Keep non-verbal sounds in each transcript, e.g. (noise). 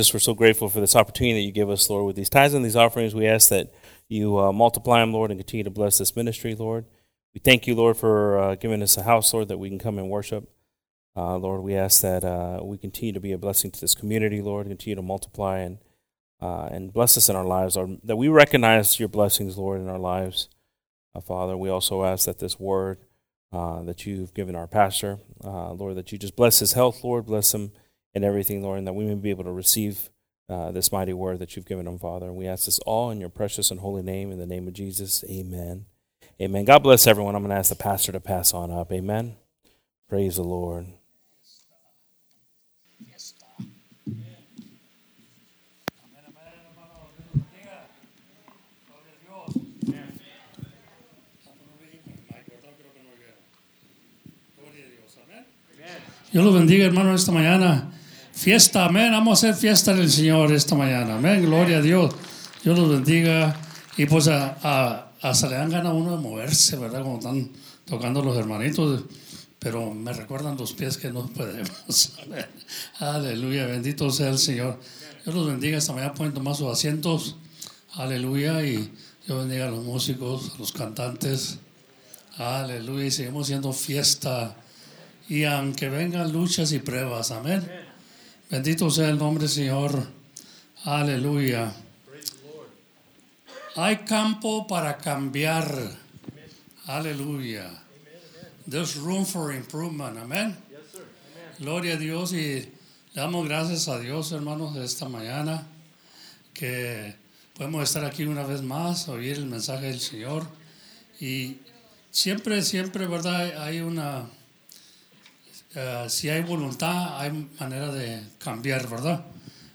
Jesus, we're so grateful for this opportunity that you give us, Lord, with these tithes and these offerings. We ask that you uh, multiply them, Lord, and continue to bless this ministry, Lord. We thank you, Lord, for uh, giving us a house, Lord, that we can come and worship. Uh, Lord, we ask that uh, we continue to be a blessing to this community, Lord, continue to multiply and uh, and bless us in our lives, Lord, that we recognize your blessings, Lord, in our lives. Uh, Father, we also ask that this word that you've given our pastor, Lord, that you just bless his health, Lord, bless him in everything, Lord, and that we may be able to receive uh, this mighty word that you've given him, Father. And we ask this all in your precious and holy name, in the name of Jesus. Amen. Amen. God bless everyone. I'm going to ask the pastor to pass on up. Amen. Praise the Lord. Dios los bendiga, hermano, esta mañana. Fiesta, amén. Vamos a hacer fiesta del Señor esta mañana. Amén. Gloria a Dios. Dios los bendiga. Y pues a, a, hasta le dan ganas a uno de moverse, ¿verdad? Como están tocando los hermanitos. Pero me recuerdan los pies que no podemos. (laughs) Aleluya. Bendito sea el Señor. Dios los bendiga. Esta mañana pueden tomar sus asientos. Aleluya. Y Dios bendiga a los músicos, a los cantantes. Aleluya. Y seguimos haciendo fiesta y aunque vengan luchas y pruebas, amén. Bendito sea el nombre del Señor. Aleluya. Hay campo para cambiar. Aleluya. There's room for improvement. Amén. Gloria a Dios y le damos gracias a Dios, hermanos, de esta mañana que podemos estar aquí una vez más, oír el mensaje del Señor. Y siempre, siempre, ¿verdad? Hay una eh, si hay voluntad, hay manera de cambiar, ¿verdad?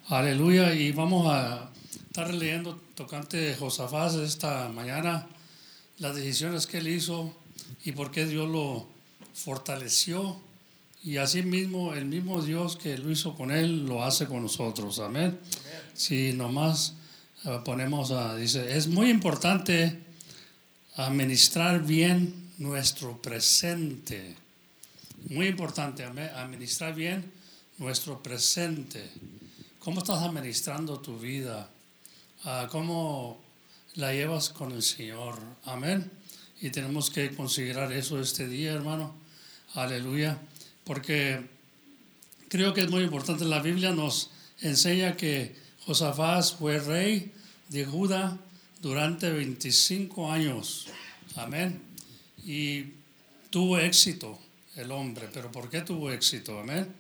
Aleluya. Y vamos a estar leyendo tocante Josafat esta mañana, las decisiones que él hizo y por qué Dios lo fortaleció. Y así mismo, el mismo Dios que lo hizo con él, lo hace con nosotros. Amén. Si nomás eh, ponemos a, dice, es muy importante administrar bien nuestro presente muy importante, administrar bien nuestro presente. ¿Cómo estás administrando tu vida? Ah, ¿Cómo la llevas con el Señor? Amén. Y tenemos que considerar eso este día, hermano. Aleluya. Porque creo que es muy importante. La Biblia nos enseña que Josafat fue rey de Judá durante 25 años. Amén. Y tuvo éxito el hombre. Pero ¿por qué tuvo éxito? Amén.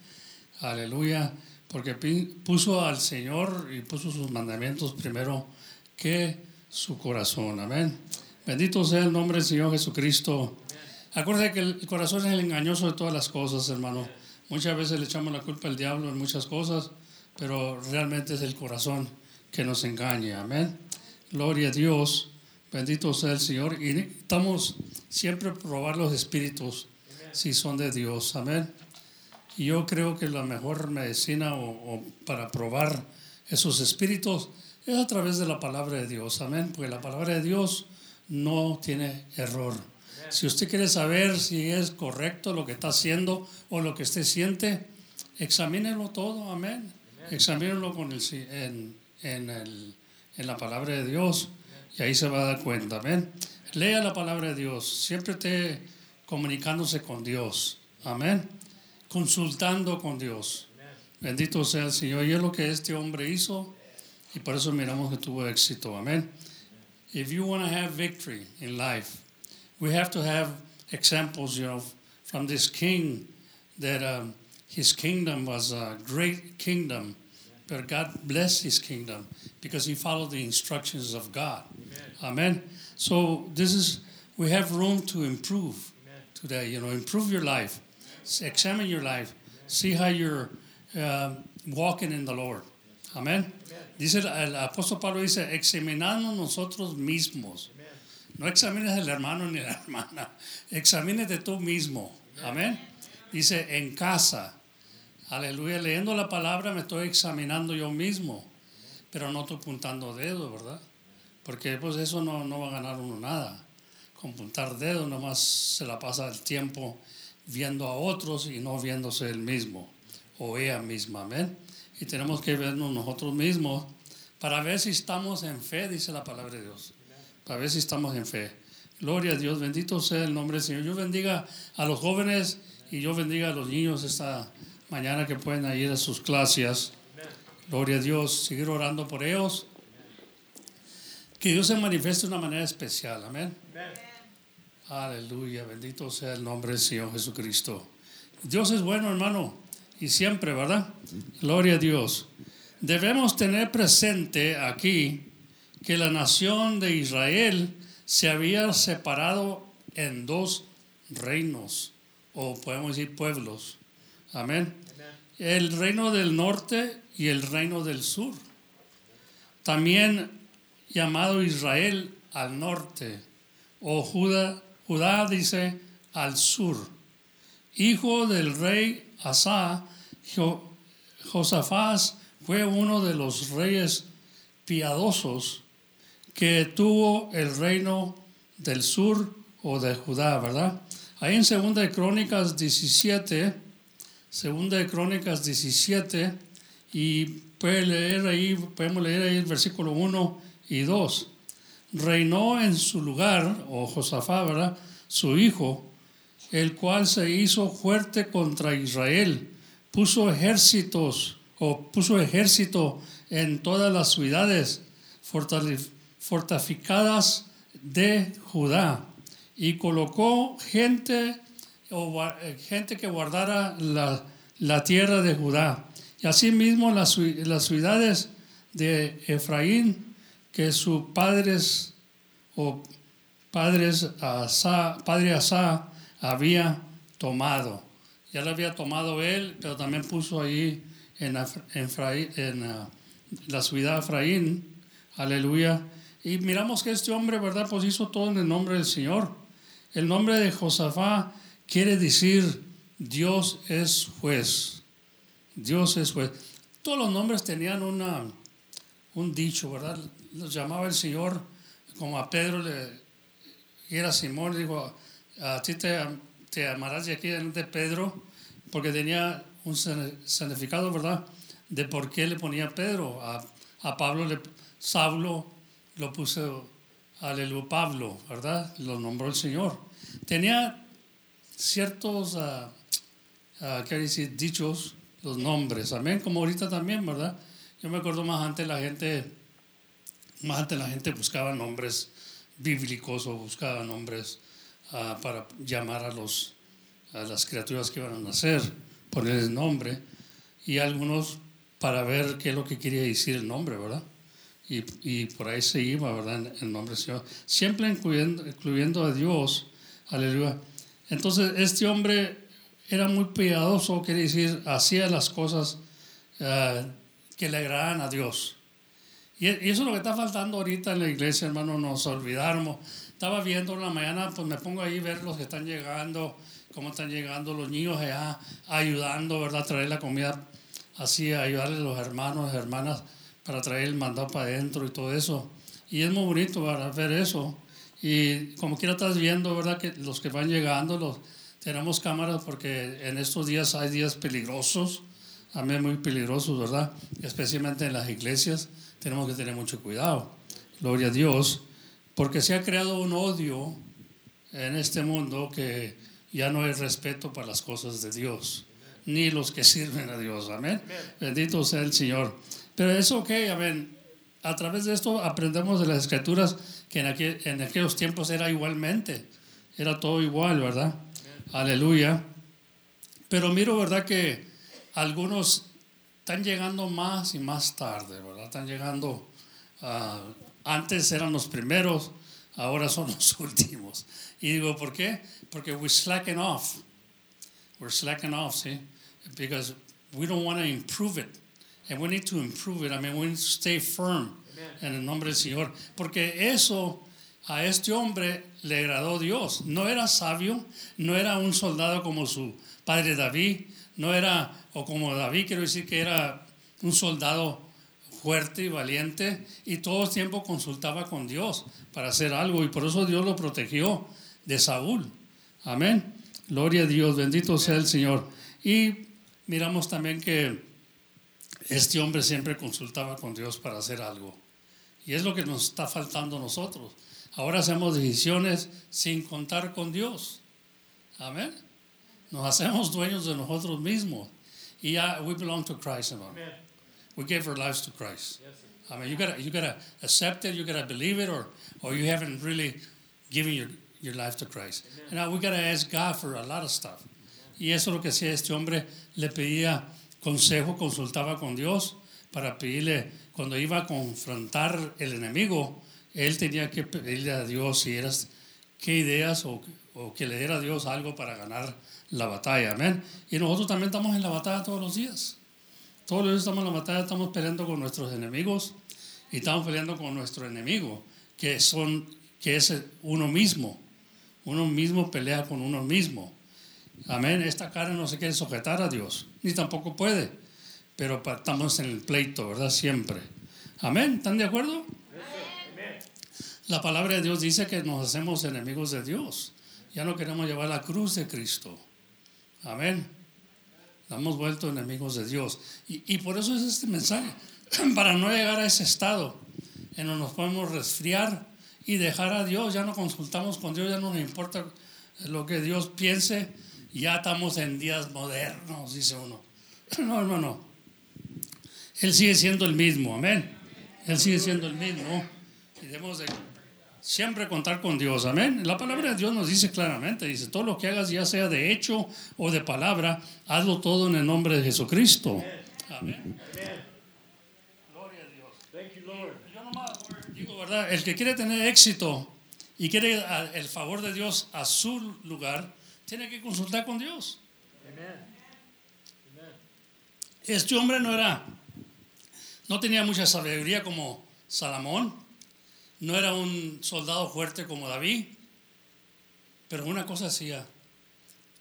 Aleluya. Porque puso al Señor y puso sus mandamientos primero que su corazón. Amén. Bendito sea el nombre del Señor Jesucristo. Acuérdense que el corazón es el engañoso de todas las cosas, hermano. Muchas veces le echamos la culpa al diablo en muchas cosas, pero realmente es el corazón que nos engaña. Amén. Gloria a Dios. Bendito sea el Señor. Y estamos siempre probar los espíritus si son de Dios. Amén. Y yo creo que la mejor medicina o, para probar esos espíritus es a través de la palabra de Dios. Amén. Porque la palabra de Dios no tiene error. Si usted quiere saber si es correcto lo que está haciendo o lo que usted siente, examínelo todo. Amén. Examínelo con el, en, en, el, en la palabra de Dios y ahí se va a dar cuenta. Amén. Lea la palabra de Dios. Siempre te comunicándose con Dios. Amén. Consultando con Dios. Bendito sea el Señor. Y es lo que este hombre hizo. Y por eso miramos que tuvo éxito. Amén. If you want to have victory in life, we have to have examples, you know, from this king that um, his kingdom was a great kingdom, but God blessed his kingdom because he followed the instructions of God. Amen. Amen. So this is we have room to improve today. You know, improve your life, examine your life, see how you're uh, walking in the Lord. Amén. Dice el, apóstol Pablo dice, examinando nosotros mismos. No examines al hermano ni la (laughs) hermana, examínate tú mismo. Amén. Dice en casa. Aleluya. Leyendo la palabra me estoy examinando yo mismo, pero no estoy apuntando dedos, ¿verdad? Porque pues eso no, no va a ganar uno nada con puntar dedos, nomás se la pasa el tiempo viendo a otros y no viéndose él mismo o ella misma. Amén. y tenemos que vernos nosotros mismos para ver si estamos en fe, dice la palabra de Dios. Para ver si estamos en fe. Gloria a Dios, bendito sea el nombre del Señor. Yo bendiga a los jóvenes y yo bendiga a los niños esta mañana que pueden ir a sus clases. Gloria a Dios, seguir orando por ellos. Que Dios se manifieste de una manera especial. Amén. Aleluya, bendito sea el nombre del Señor Jesucristo. Dios es bueno, hermano, y siempre, ¿verdad? Gloria a Dios. Debemos tener presente aquí que la nación de Israel se había separado en dos reinos, o podemos decir pueblos. Amén. El reino del norte y el reino del sur. También llamado Israel al norte, o Judá, Judá dice al sur. Hijo del rey Asa, Josafás fue uno de los reyes piadosos que tuvo el reino del sur o de Judá, ¿verdad? Ahí en Segunda de Crónicas 17, Segunda de Crónicas 17, y puede leer ahí, podemos leer ahí el versículo 1 y 2. Reinó en su lugar, o Josafá. Su hijo, el cual se hizo fuerte contra Israel, puso ejércitos o puso ejército en todas las ciudades fortificadas de Judá y colocó gente, o, gente que guardara la, la tierra de Judá. Y asimismo las, las ciudades de Efraín que sus padres o padres Asa, padre Asa había tomado. Ya lo había tomado él, pero también puso ahí en, en, ah, la ciudad de Efraín, aleluya. Y miramos que este hombre, ¿verdad? Pues hizo todo en el nombre del Señor. El nombre de Josafá quiere decir Dios es juez. Dios es juez. Todos los nombres tenían una, un dicho, ¿verdad? Los llamaba el Señor, como a Pedro le era Simón, dijo, a ti te, te amarás de aquí de Pedro, porque tenía un significado, ¿verdad? De por qué le ponía Pedro. A, a Pablo, le, Saulo lo puso, aleluya, Pablo, ¿verdad? Lo nombró el Señor. Tenía ciertos, uh, ¿qué decir? Dichos, los nombres, amén, como ahorita también, ¿verdad? Yo me acuerdo más antes la gente, más antes la gente buscaba nombres bíblicos o buscaba nombres uh, para llamar a, los, a las criaturas que iban a nacer poner el nombre y algunos para ver qué es lo que quería decir el nombre, ¿verdad? Y, y por ahí se iba, ¿verdad? El nombre del Señor. Siempre incluyendo, incluyendo a Dios. Aleluya. Entonces, este hombre era muy piadoso, quiere decir, hacía las cosas uh, que le agradaban a Dios. Y, eso es lo que está faltando ahorita en la iglesia, hermano, nos olvidamos. Estaba viendo en la mañana, pues me pongo ahí a ver los que están llegando cómo están llegando los niños allá ayudando, ¿verdad? A traer la comida así, ayudarle a los hermanos, hermanas, para traer el mandado para adentro y todo eso. Y es muy bonito para ver eso. Y como quiera estás viendo, ¿verdad? Que los que van llegando, los, tenemos cámaras porque en estos días hay días peligrosos, mí muy peligrosos, ¿verdad? Especialmente en las iglesias, tenemos que tener mucho cuidado. Gloria a Dios, porque se ha creado un odio en este mundo que ya no hay respeto para las cosas de Dios, ni los que sirven a Dios. Amén. Bendito sea el Señor. Pero es ok, amén. A través de esto aprendemos de las escrituras que en, en aquellos tiempos era igualmente, era todo igual, ¿verdad? Aleluya. Pero miro, ¿verdad? Que algunos están llegando más y más tarde, ¿verdad? Están llegando, uh, antes eran los primeros, ahora son (laughs) los últimos. Y digo, ¿por qué? Porque we're slacking off. We're slacking off, see? Because we don't want to improve it. And we need to improve it. I mean, we need to stay firm en el nombre del Señor. Porque eso a este hombre le agradó Dios. No era sabio, no era un soldado como su padre David, no era, o como David, quiero decir que era un soldado fuerte y valiente y todo el tiempo consultaba con Dios para hacer algo y por eso Dios lo protegió de Saúl. Amén. Gloria a Dios, bendito sea el Señor. Y miramos también que este hombre siempre consultaba con Dios para hacer algo. Y es lo que nos está faltando a nosotros. Ahora hacemos decisiones sin contar con Dios. Amén. Nos hacemos dueños de nosotros mismos. Y ya, we belong to Christ, hermano. We gave our lives to Christ. I mean, you gotta, you gotta accept it, you gotta believe it, or, or you haven't really given your, your life to Christ. And now we gotta ask God for a lot of stuff. Y eso es lo que hacía este hombre, le pedía consejo, consultaba con Dios para pedirle, cuando iba a confrontar el enemigo, él tenía que pedirle a Dios si eras, qué ideas o, o que le diera a Dios algo para ganar la batalla. Amén. Y nosotros también estamos en la batalla todos los días. Todos los días estamos en la batalla, estamos peleando con nuestros enemigos y estamos peleando con nuestro enemigo, que, son, que es uno mismo. Uno mismo pelea con uno mismo. Amén. Esta carne no se quiere sujetar a Dios, ni tampoco puede. Pero estamos en el pleito, ¿verdad? Siempre. Amén. ¿Están de acuerdo? La palabra de Dios dice que nos hacemos enemigos de Dios. Ya no queremos llevar la cruz de Cristo. Amén. Nos hemos vuelto enemigos de Dios. Y, y por eso es este mensaje. (clears throat) Para no llegar a ese estado en donde nos podemos resfriar y dejar a Dios. Ya no consultamos con Dios, ya no nos importa lo que Dios piense. Ya estamos en días modernos, dice uno. (clears throat) No, no, no. Él sigue siendo el mismo. Amén. Él sigue siendo el mismo. Y debemos de siempre contar con Dios. Amén. La palabra de Dios nos dice claramente, dice, todo lo que hagas, ya sea de hecho o de palabra, hazlo todo en el nombre de Jesucristo. Amén. Gloria a Dios. Yo nomás digo, ¿verdad? El que quiere tener éxito y quiere el favor de Dios a su lugar, tiene que consultar con Dios. Este hombre no era, no tenía mucha sabiduría como Salomón no era un soldado fuerte como David, pero una cosa hacía,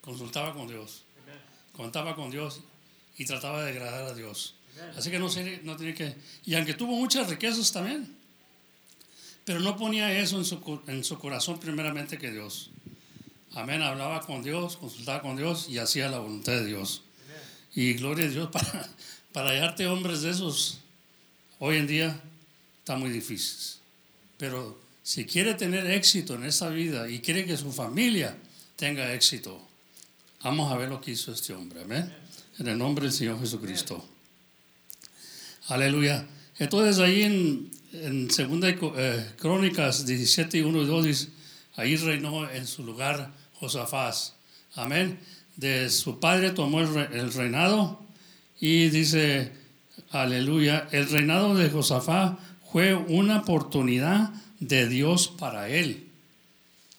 consultaba con Dios, contaba con Dios y trataba de agradar a Dios. Así que no, no tiene que... Y aunque tuvo muchas riquezas también, pero no ponía eso en su, en su corazón primeramente que Dios. Amén, hablaba con Dios, consultaba con Dios y hacía la voluntad de Dios. Y gloria a Dios, para, para hallarte hombres de esos, hoy en día está muy difícil. Pero si quiere tener éxito en esta vida y quiere que su familia tenga éxito, vamos a ver lo que hizo este hombre. Amén. En el nombre del Señor Jesucristo. Aleluya. Entonces ahí en, en segunda eh, Crónicas 17 y 1 y 2 dice, ahí reinó en su lugar Josafat. Amén. De su padre tomó el, reinado y dice, aleluya, el reinado de Josafat fue una oportunidad de Dios para él.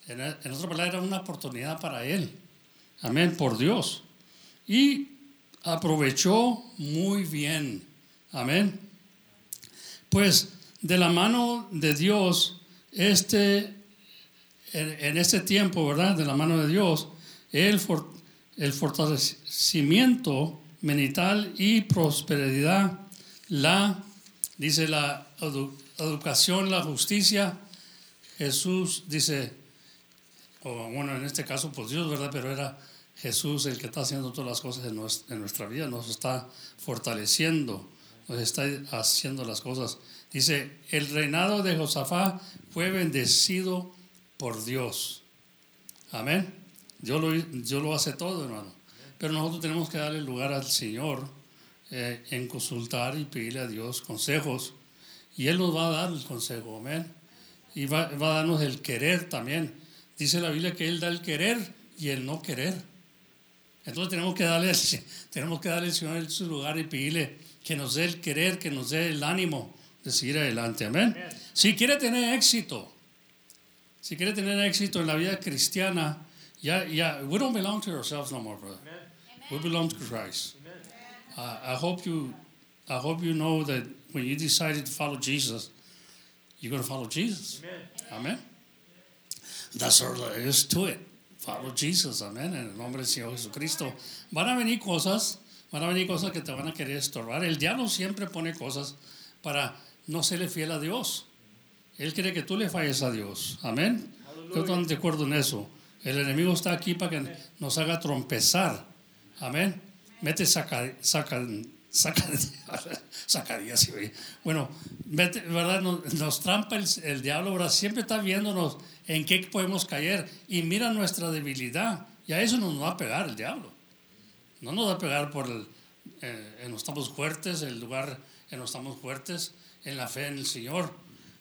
En, otra palabra, era una oportunidad para él. Amén, por Dios. Y aprovechó muy bien. Amén. Pues de la mano de Dios, este, en, este tiempo, ¿verdad? De la mano de Dios, el, el fortalecimiento mental y prosperidad, la, dice la educación, la justicia, Jesús dice, o bueno, en este caso, pues Dios, ¿verdad? Pero era Jesús el que está haciendo todas las cosas en nuestra vida, nos está fortaleciendo, nos está haciendo las cosas. Dice, el reinado de Josafá fue bendecido por Dios. Amén. Dios lo, Dios lo hace todo, hermano. Pero nosotros tenemos que darle lugar al Señor eh, en consultar y pedirle a Dios consejos y Él nos va a dar el consejo, amén. Y va, va, a darnos el querer también. Dice la Biblia que Él da el querer y el no querer. Entonces tenemos que darle, (laughs) tenemos que darle al Señor su lugar y pedirle que nos dé el querer, que nos dé el ánimo de seguir adelante, amén. Si quiere tener éxito, si quiere tener éxito en la vida cristiana, ya, ya, we don't belong to ourselves no more, brother. We belong to Christ. Uh, I hope you, I hope you know that when you decided to follow Jesus, you're going to follow Jesus. Amen. Amen. That's all there is to it. Follow Jesus. Amén. En el nombre del Señor Jesucristo. Van a venir cosas, van a venir cosas que te van a querer estorbar. El diablo siempre pone cosas para no serle fiel a Dios. Él quiere que tú le falles a Dios. Amén. Yo estoy de acuerdo en eso. El enemigo está aquí para que nos haga trompezar. Amén. Mete saca, saca, oye. (laughs) Bueno, vete, ¿verdad? Nos, nos trampa el, el diablo, ¿verdad? Siempre está viéndonos en qué podemos caer y mira nuestra debilidad. Y a eso nos va a pegar el diablo. No nos va a pegar por el, eh, en los estamos fuertes, el lugar en los estamos fuertes, en la fe en el Señor.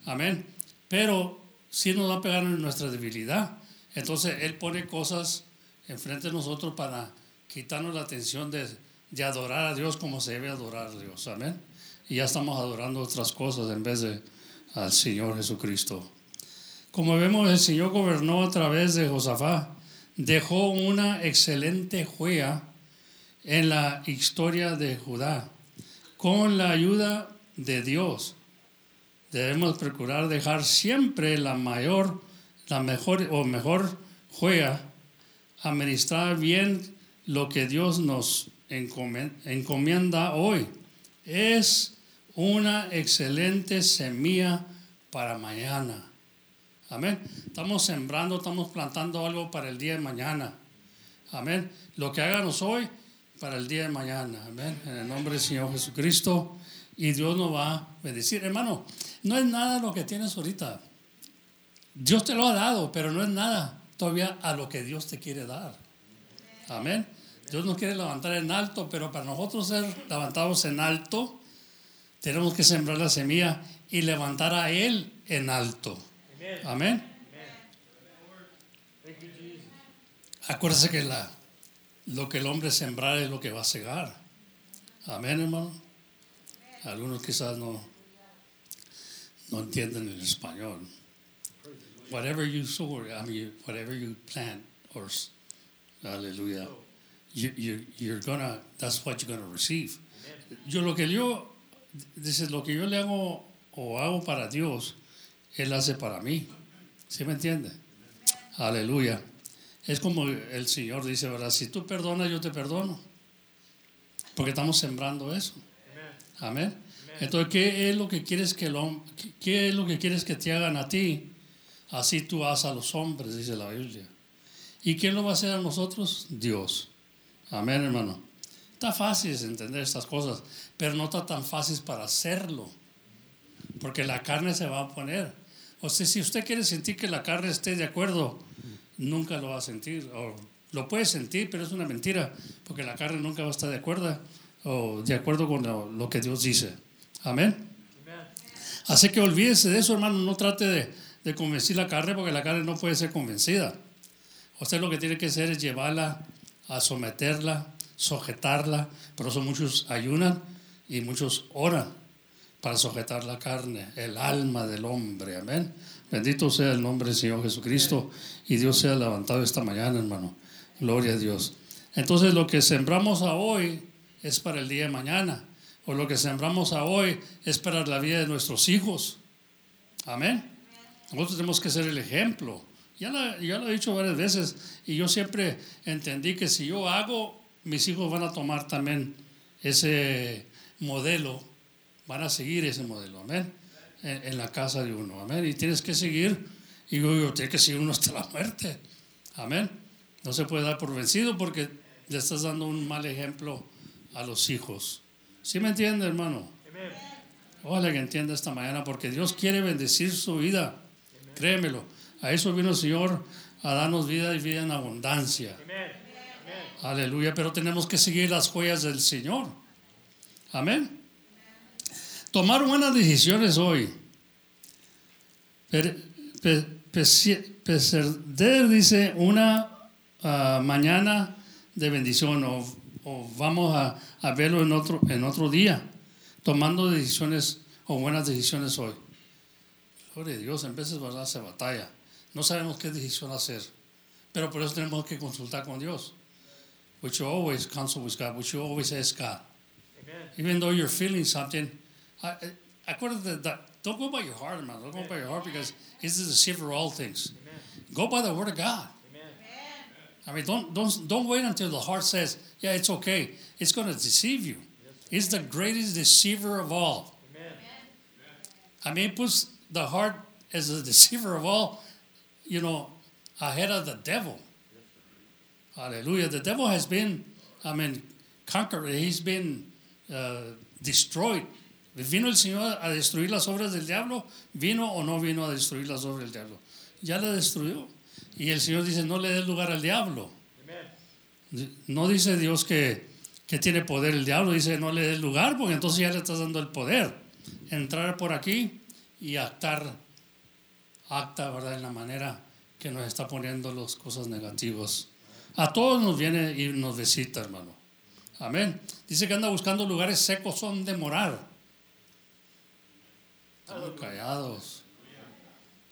Amén. Pero sí nos va a pegar en nuestra debilidad. Entonces Él pone cosas enfrente de nosotros para quitarnos la atención de, de adorar a Dios como se debe adorar a Dios. Amén. Y ya estamos adorando otras cosas en vez de al Señor Jesucristo. Como vemos, el Señor gobernó a través de Josafá. Dejó una excelente huella en la historia de Judá. Con la ayuda de Dios, debemos procurar dejar siempre la mayor, la mejor o mejor huella, administrar bien lo que Dios nos encomienda hoy. Es una excelente semilla para mañana. Amén. Estamos sembrando, estamos plantando algo para el día de mañana. Amén. Lo que hagamos hoy para el día de mañana. Amén. En el nombre del Señor Jesucristo. Y Dios nos va a bendecir. Hermano, no es nada lo que tienes ahorita. Dios te lo ha dado, pero no es nada todavía a lo que Dios te quiere dar. Amén. Dios nos quiere levantar en alto, pero para nosotros ser levantados en alto, tenemos que sembrar la semilla y levantar a Él en alto. Amén. Acuérdese que la, lo que el hombre sembrar es lo que va a cegar. Amén, hermano. Algunos quizás no, no entienden el español. Whatever you sow, I mean, whatever you plant, or hallelujah, you, you, you're gonna, that's what you're gonna receive. Yo lo que yo, dice, lo que yo le hago o hago para Dios, Él hace para mí. ¿Sí me entiende? Aleluya. Es como el Señor dice, ¿verdad? Si tú perdonas, yo te perdono. Porque estamos sembrando eso. Amén. Entonces, ¿qué es lo que quieres que lo, qué es lo que quieres que te hagan a ti? Así tú haces a los hombres, dice la Biblia. ¿Y quién lo va a hacer a nosotros? Dios. Amén, hermano. Está fácil entender estas cosas, pero no está tan fácil para hacerlo. Porque la carne se va a poner. O sea, si usted quiere sentir que la carne esté de acuerdo, nunca lo va a sentir. O lo puede sentir, pero es una mentira, porque la carne nunca va a estar de acuerdo o de acuerdo con lo, que Dios dice. Amén. Así que olvídese de eso, hermano. No trate de, de convencer la carne, porque la carne no puede ser convencida. Usted lo que tiene que hacer es llevarla a someterla, sujetarla. Por eso muchos ayunan y muchos oran para sujetar la carne, el alma del hombre. Amén. Bendito sea el nombre del Señor Jesucristo y Dios sea levantado esta mañana, hermano. Gloria a Dios. Entonces lo que sembramos hoy es para el día de mañana. O lo que sembramos hoy es para la vida de nuestros hijos. Amén. Nosotros tenemos que ser el ejemplo. Ya lo, ya lo he dicho varias veces y yo siempre entendí que si yo hago, mis hijos van a tomar también ese modelo van a seguir ese modelo, amén, en, la casa de uno, amén. Y tienes que seguir, y yo, tienes que seguir uno hasta la muerte, amén. No se puede dar por vencido porque le estás dando un mal ejemplo a los hijos. ¿Sí me entiende, hermano? Ojalá que entienda esta mañana porque Dios quiere bendecir su vida. Créemelo. A eso vino el Señor a darnos vida y vida en abundancia. Aleluya. Pero tenemos que seguir las huellas del Señor. Amén tomar buenas decisiones hoy. Perder, dice, una ah, mañana de bendición o, vamos a, verlo en otro, en otro día, tomando decisiones o buenas decisiones hoy. Gloria a Dios, en veces ¿verdad? se batalla. No sabemos qué decisión hacer, pero por eso tenemos que consultar con Dios. We should always consult with God. We should always ask God. Even though you're feeling something, acuérdate that don't go by your heart, man. Don't go by your heart because it's the deceiver of all things. Amen. Go by the word of God. Amen. I mean, don't don't don't wait until the heart says, "Yeah, it's okay." It's going to deceive you. It's the greatest deceiver of all. Amen. I mean, it puts the heart as the deceiver of all, you know, ahead of the devil. Hallelujah. The devil has been, I mean, conquered. He's been uh, destroyed. ¿Vino el Señor a destruir las obras del diablo? ¿Vino o no vino a destruir las obras del diablo? Ya la destruyó. Y el Señor dice, no le des lugar al diablo. No dice Dios que, que tiene poder el diablo, dice no le des lugar, porque entonces ya le estás dando el poder. Entrar por aquí y actar, acta, ¿verdad? En la manera que nos está poniendo las cosas negativas. A todos nos viene y nos visita, hermano. Amén. Dice que anda buscando lugares secos son morar. Estamos callados.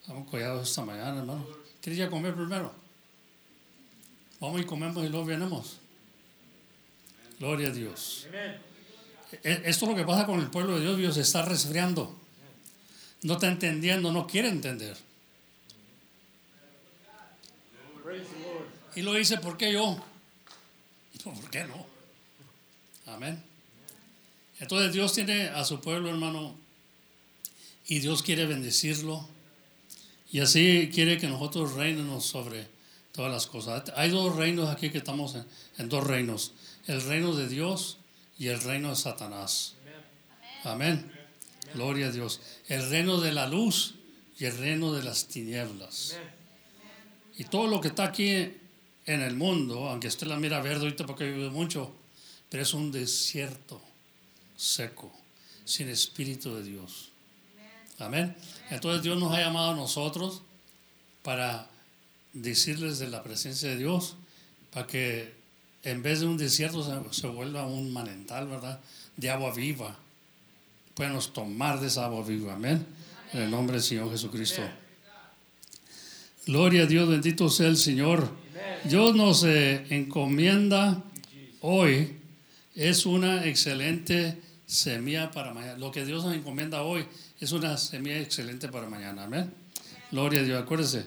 Estamos callados esta mañana, hermano. ¿Quieres ir a comer primero? Vamos y comemos y luego venimos. Gloria a Dios. E-, esto es lo que pasa con el pueblo de Dios. Dios está resfriando. No está entendiendo, no quiere entender. Y lo dice, ¿por qué yo? (laughs) ¿Por qué no? Amén. Entonces Dios tiene a su pueblo, hermano, y Dios quiere bendecirlo. Y así quiere que nosotros reinemos sobre todas las cosas. Hay dos reinos aquí que estamos en, dos reinos. El reino de Dios y el reino de Satanás. Amén. Gloria a Dios. El reino de la luz y el reino de las tinieblas. Y todo lo que está aquí en el mundo, aunque usted la mira verde ahorita porque vive mucho, pero es un desierto seco, sin espíritu de Dios. Amén. Entonces Dios nos ha llamado a nosotros para decirles de la presencia de Dios, para que en vez de un desierto se, vuelva un manantial, ¿verdad? De agua viva. Podemos tomar de esa agua viva. Amén. En el nombre del Señor Jesucristo. Gloria a Dios, bendito sea el Señor. Dios nos eh, encomienda hoy es una excelente semilla para mañana. Lo que Dios nos encomienda hoy es una semilla excelente para mañana. Amén. Gloria a Dios. Acuérdese.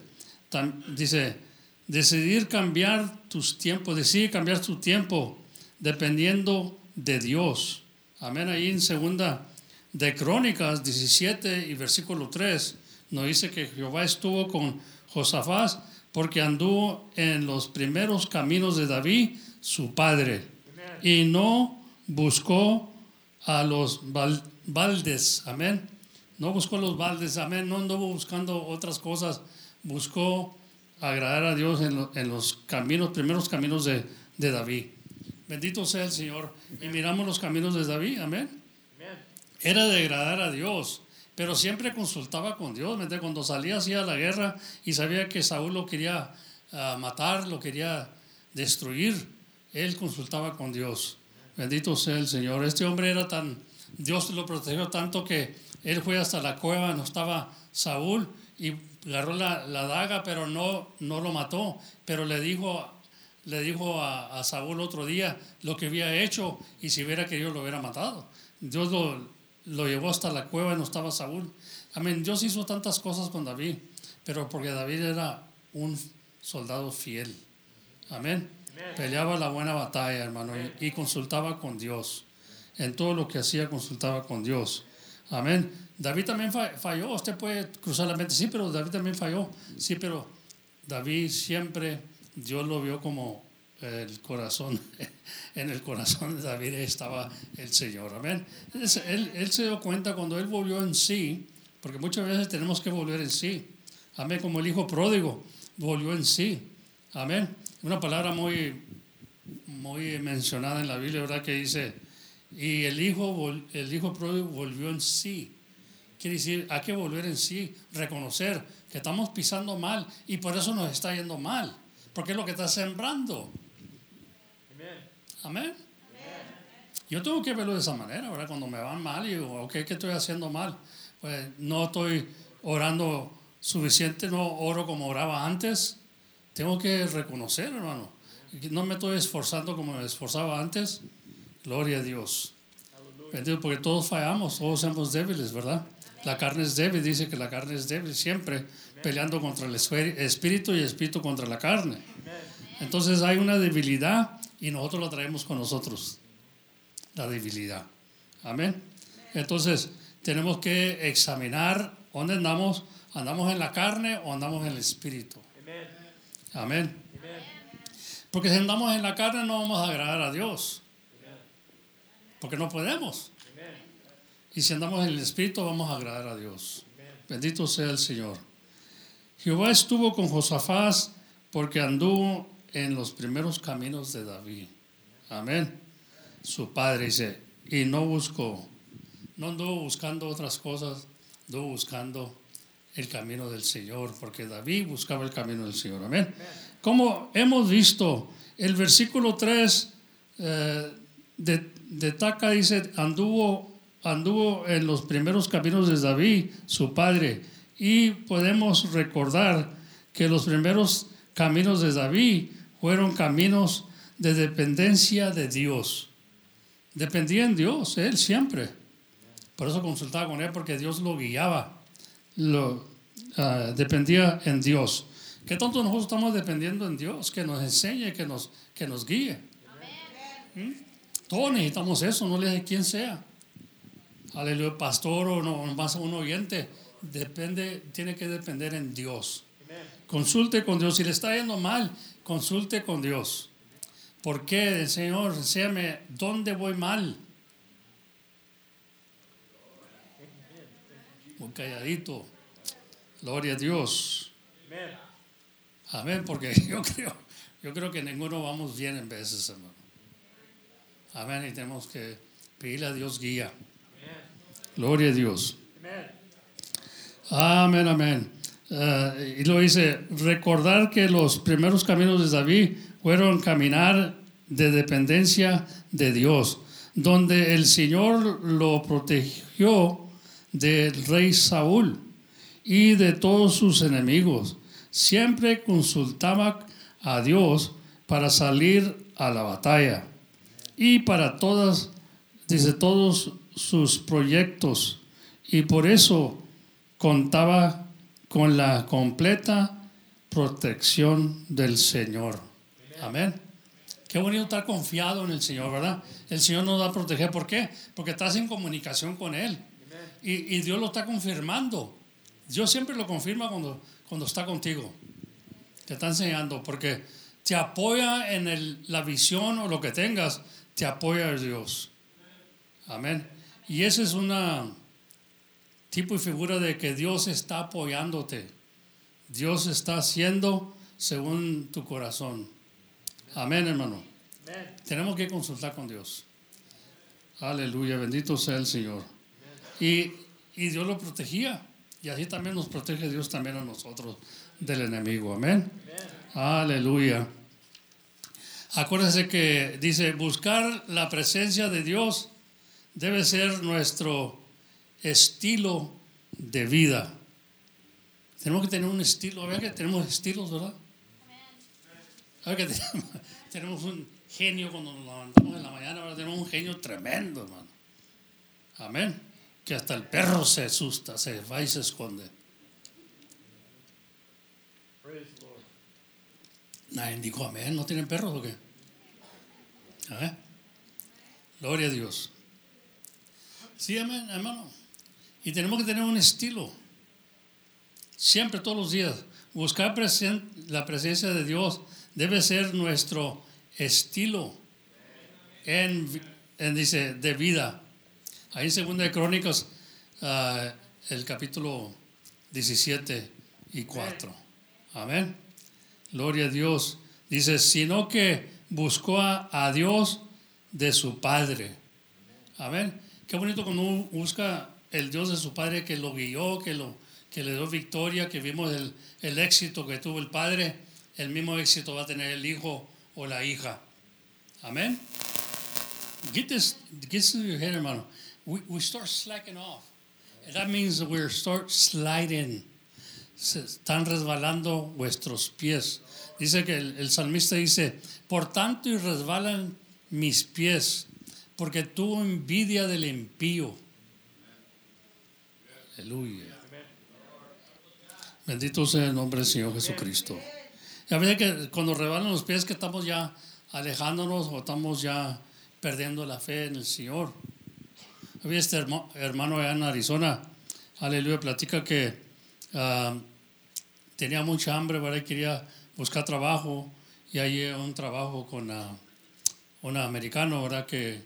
Dice, decidir cambiar tus tiempos, decidir cambiar tu tiempo dependiendo de Dios. Amén. Ahí en segunda de Crónicas 17 y versículo 3 nos dice que Jehová estuvo con Josafat porque anduvo en los primeros caminos de David, su padre y no buscó a los baldes, amén. No buscó los baldes, amén. No anduvo buscando otras cosas, buscó agradar a Dios en, los caminos, primeros caminos de, David. Bendito sea el Señor. Y miramos los caminos de David, amén. Era de agradar a Dios, pero siempre consultaba con Dios. Cuando salía hacia la guerra y sabía que Saúl lo quería ah, matar, lo quería destruir, él consultaba con Dios. Bendito sea el Señor. Este hombre era tan, Dios lo protegió tanto que él fue hasta la cueva, no estaba Saúl y agarró la, daga, pero no, no lo mató. Pero le dijo, le dijo a, Saúl otro día lo que había hecho y si hubiera querido lo hubiera matado. Dios lo, lo llevó hasta la cueva y no estaba Saúl. Amén. Dios hizo tantas cosas con David, pero porque David era un soldado fiel. Amén. Peleaba la buena batalla, hermano, y, consultaba con Dios. En todo lo que hacía, consultaba con Dios. Amén. David también falló. Usted puede cruzar la mente, sí, pero David también falló. Sí, pero David siempre, Dios lo vio como el corazón. (laughs) En el corazón de David estaba el Señor. Amén. Él, se dio cuenta cuando él volvió en sí, porque muchas veces tenemos que volver en sí. Amén. Como el hijo pródigo volvió en sí. Amén una palabra muy, muy mencionada en la Biblia, ¿verdad? Que dice, y el hijo, el hijo pródigo volvió en sí. Quiere decir, hay que volver en sí, reconocer que estamos pisando mal y por eso nos está yendo mal, porque es lo que está sembrando. Amén. Yo tengo que verlo de esa manera, ¿verdad? Cuando me van mal y digo, ok, ¿qué estoy haciendo mal? Pues no estoy orando suficiente, no oro como oraba antes, tengo que reconocer, hermano. No me estoy esforzando como me esforzaba antes. Gloria a Dios. Porque todos fallamos, todos somos débiles, ¿verdad? La carne es débil, dice que la carne es débil siempre, peleando contra el espíritu y el espíritu contra la carne. Entonces hay una debilidad y nosotros la traemos con nosotros, la debilidad. Amén. Entonces tenemos que examinar dónde andamos, andamos en la carne o andamos en el espíritu. Amén. Porque si andamos en la carne no vamos a agradar a Dios. porque no podemos. Y si andamos en el Espíritu, vamos a agradar a Dios. Bendito sea el Señor. Jehová estuvo con Josafat porque anduvo en los primeros caminos de David. Amén. Su padre dice, y no buscó, no anduvo buscando otras cosas, anduvo buscando el camino del Señor, porque David buscaba el camino del Señor. Amén. Como hemos visto, el versículo 3 eh, de, de Taca dice, anduvo, anduvo en los primeros caminos de David, su padre, y podemos recordar que los primeros caminos de David fueron caminos de dependencia de Dios. Dependía en Dios, él siempre. Por eso consultaba con él, porque Dios lo guiaba. Lo, ah, dependía en Dios. ¿Qué tanto nosotros estamos dependiendo en Dios? Que nos enseñe, que nos, que nos guíe. ¿Mm? Todos necesitamos eso, no le de quién sea. Aleluya, pastor o no, más un oyente. Depende, tiene que depender en Dios. Consulte con Dios. Si le está yendo mal, consulte con Dios. ¿Por qué, Señor? Enséñame dónde voy mal. Muy calladito. Gloria a Dios. Amén, porque (laughs) yo creo, yo creo que ninguno vamos bien en veces, hermano. Amén, y tenemos que pedirle a Dios guía. Gloria a Dios. Amén, amén. Y lo dice, recordar que los primeros caminos de David fueron caminar de dependencia de Dios, donde el Señor lo protegió del rey Saúl y de todos sus enemigos. Siempre consultaba a Dios para salir a la batalla y para todas, dice, todos sus proyectos. Y por eso contaba con la completa protección del Señor. Amén. Qué bonito estar confiado en el Señor, ¿verdad? El Señor nos va a proteger. ¿Por qué? Porque estás en comunicación con Él. Y, Dios lo está confirmando. Dios siempre lo confirma cuando, cuando está contigo. Te está enseñando. Porque te apoya en el, la visión o lo que tengas. Te apoya Dios. Amén. Y ese es una tipo y figura de que Dios está apoyándote. Dios está haciendo según tu corazón. Amén, hermano. Tenemos que consultar con Dios. Aleluya, bendito sea el Señor. Y, y, Dios lo protegía. Y así también nos protege Dios también a nosotros del enemigo. Amén. Aleluya. Acuérdense que dice, buscar la presencia de Dios debe ser nuestro estilo de vida. Tenemos que tener un estilo, a ver que tenemos estilos, ¿verdad? A ver que tenemos, (laughs) tenemos un genio cuando nos levantamos en la mañana, ahora tenemos un genio tremendo, hermano. Amén. Que hasta el perro se asusta, se va y se esconde. Nadie dijo amén, ¿no tienen perros o qué? A ver. Gloria a Dios. Sí, amén, hermano. Y tenemos que tener un estilo. Siempre, todos los días. Buscar la presencia de Dios debe ser nuestro estilo en, dice, de vida. Ahí en Segunda de Crónicas, uh, el capítulo 17 y 4. Amén. Gloria a Dios. Dice, sino que buscó a, a Dios de su Padre. Amén. Qué bonito cuando uno busca el Dios de su Padre que lo guió, que, lo, que le dio victoria, que vimos el, el éxito que tuvo el Padre, el mismo éxito va a tener el Hijo o la hija. Amén. Get this, get this in your head, hermano. We, we start slacking off. And that means we start sliding. Se están resbalando vuestros pies. Dice que el, el salmista dice, por tanto y resbalan mis pies, porque tuvo envidia del impío. Aleluya. Bendito sea el nombre del Señor Jesucristo. Y a veces que cuando rebalan los pies que estamos ya alejándonos o estamos ya perdiendo la fe en el Señor. Había este hermano allá en Arizona, aleluya, platica que uh, tenía mucha hambre, ¿verdad? Y quería buscar trabajo y hay un trabajo con uh, un americano, ¿verdad? Que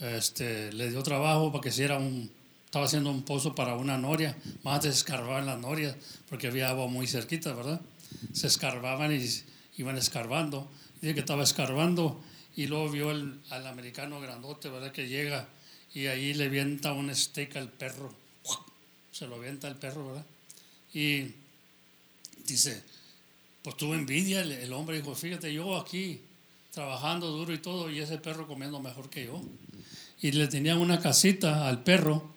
este, le dio trabajo para que hiciera un, estaba haciendo un pozo para una noria, más de escarbar las norias, porque había agua muy cerquita, ¿verdad? Se escarbaban y iban escarbando. Dice que estaba escarbando y luego vio el, al americano grandote, ¿verdad? Que llega y ahí le vienta un steak al perro. Se lo avienta al perro, ¿verdad? Y dice, pues tuvo envidia el, el hombre, dijo, fíjate, yo aquí trabajando duro y todo, y ese perro comiendo mejor que yo. Y le tenían una casita al perro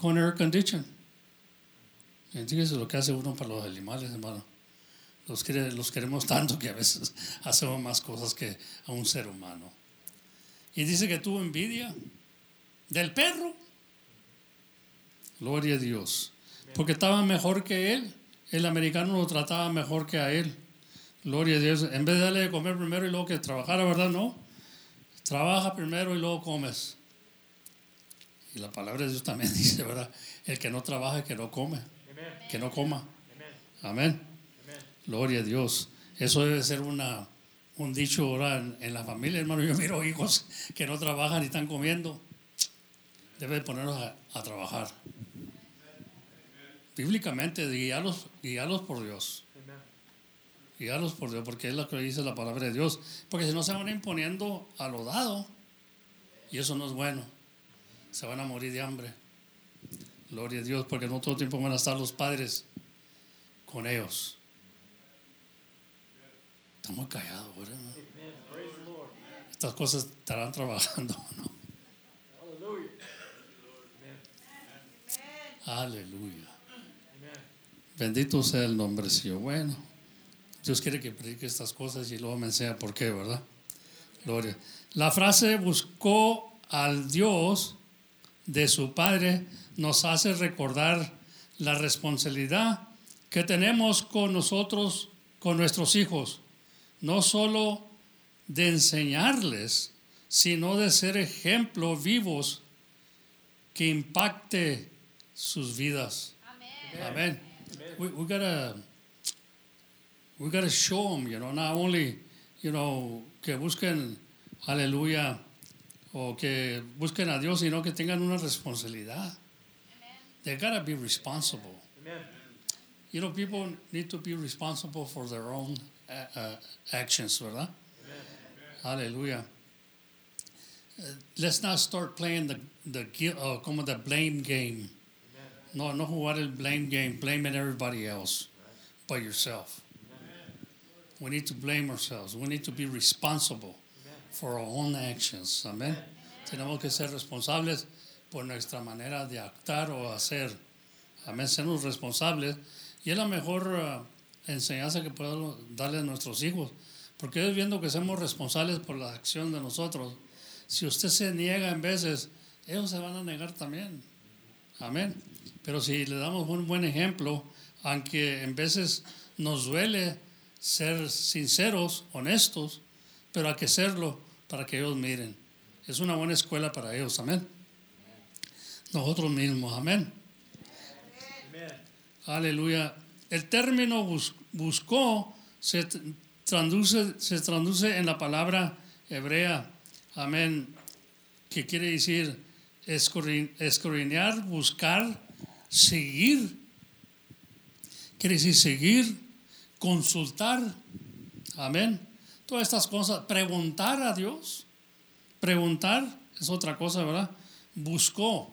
con air condition. ¿Entiendes lo que hace uno para los animales, hermano? Los, quiere, los queremos tanto que a veces (laughs) hacemos más cosas que a un ser humano. Y dice que tuvo envidia del perro. Gloria a Dios. Porque estaba mejor que él. El americano lo trataba mejor que a él. Gloria a Dios. En vez de darle de comer primero y luego que trabajara, ¿verdad? No. Trabaja primero y luego comes. Y la palabra de Dios también (laughs) dice, ¿verdad? El que no trabaja, que no come. Que no coma. Amén. Gloria a Dios. Eso debe ser una, un dicho ahora en, en, la familia, hermano. Yo miro hijos que no trabajan y están comiendo. Debe ponerlos a, a trabajar. Bíblicamente, guiarlos, guiarlos por Dios. Guiarlos por Dios, porque es lo que dice la palabra de Dios. Porque si no se van imponiendo a lo dado, y eso no es bueno. Se van a morir de hambre. Gloria a Dios, porque no todo el tiempo van a estar los padres con ellos. Está muy callado, ¿verdad? Estas cosas estarán trabajando, (laughs) ¿no? Aleluya. Bendito sea el nombre, Señor. Bueno, Dios quiere que predique estas cosas y luego me enseña por qué, ¿verdad? Gloria. La frase buscó al Dios de su Padre nos hace recordar la responsabilidad que tenemos con nosotros, con nuestros hijos, no solo de enseñarles, sino de ser ejemplos vivos que impacte sus vidas. Amén. We, we gotta we gotta show them, you know, not only, you know, que busquen, aleluya, o que busquen a Dios, sino que tengan una responsabilidad. They gotta be responsible. Amen. You know, people need to be responsible for their own uh, uh, actions, ¿verdad? Hallelujah. Uh, let's not start playing the, the gui- uh, como the blame game. No, no jugar el blame game, blaming everybody else but yourself. We need to blame ourselves. We need to be responsible for our own actions. Amén. Tenemos que ser responsables por nuestra manera de actuar o hacer. Amén. Sernos responsables. Y es la mejor uh, enseñanza que podemos darle a nuestros hijos. Porque ellos viendo que somos responsables por la acción de nosotros, si usted se niega en veces, ellos se van a negar también. Amén. Pero si le damos un buen ejemplo, aunque en veces nos duele ser sinceros, honestos, pero hay que serlo para que ellos miren. Es una buena escuela para ellos, amén. Nosotros mismos, amén. Aleluya. El término bus- buscó se traduce, se traduce en la palabra hebrea, amén, que quiere decir escudriñar, buscar, seguir. Quiere decir seguir, consultar, amén. Todas estas cosas, preguntar a Dios, preguntar es otra cosa, ¿verdad? Buscó.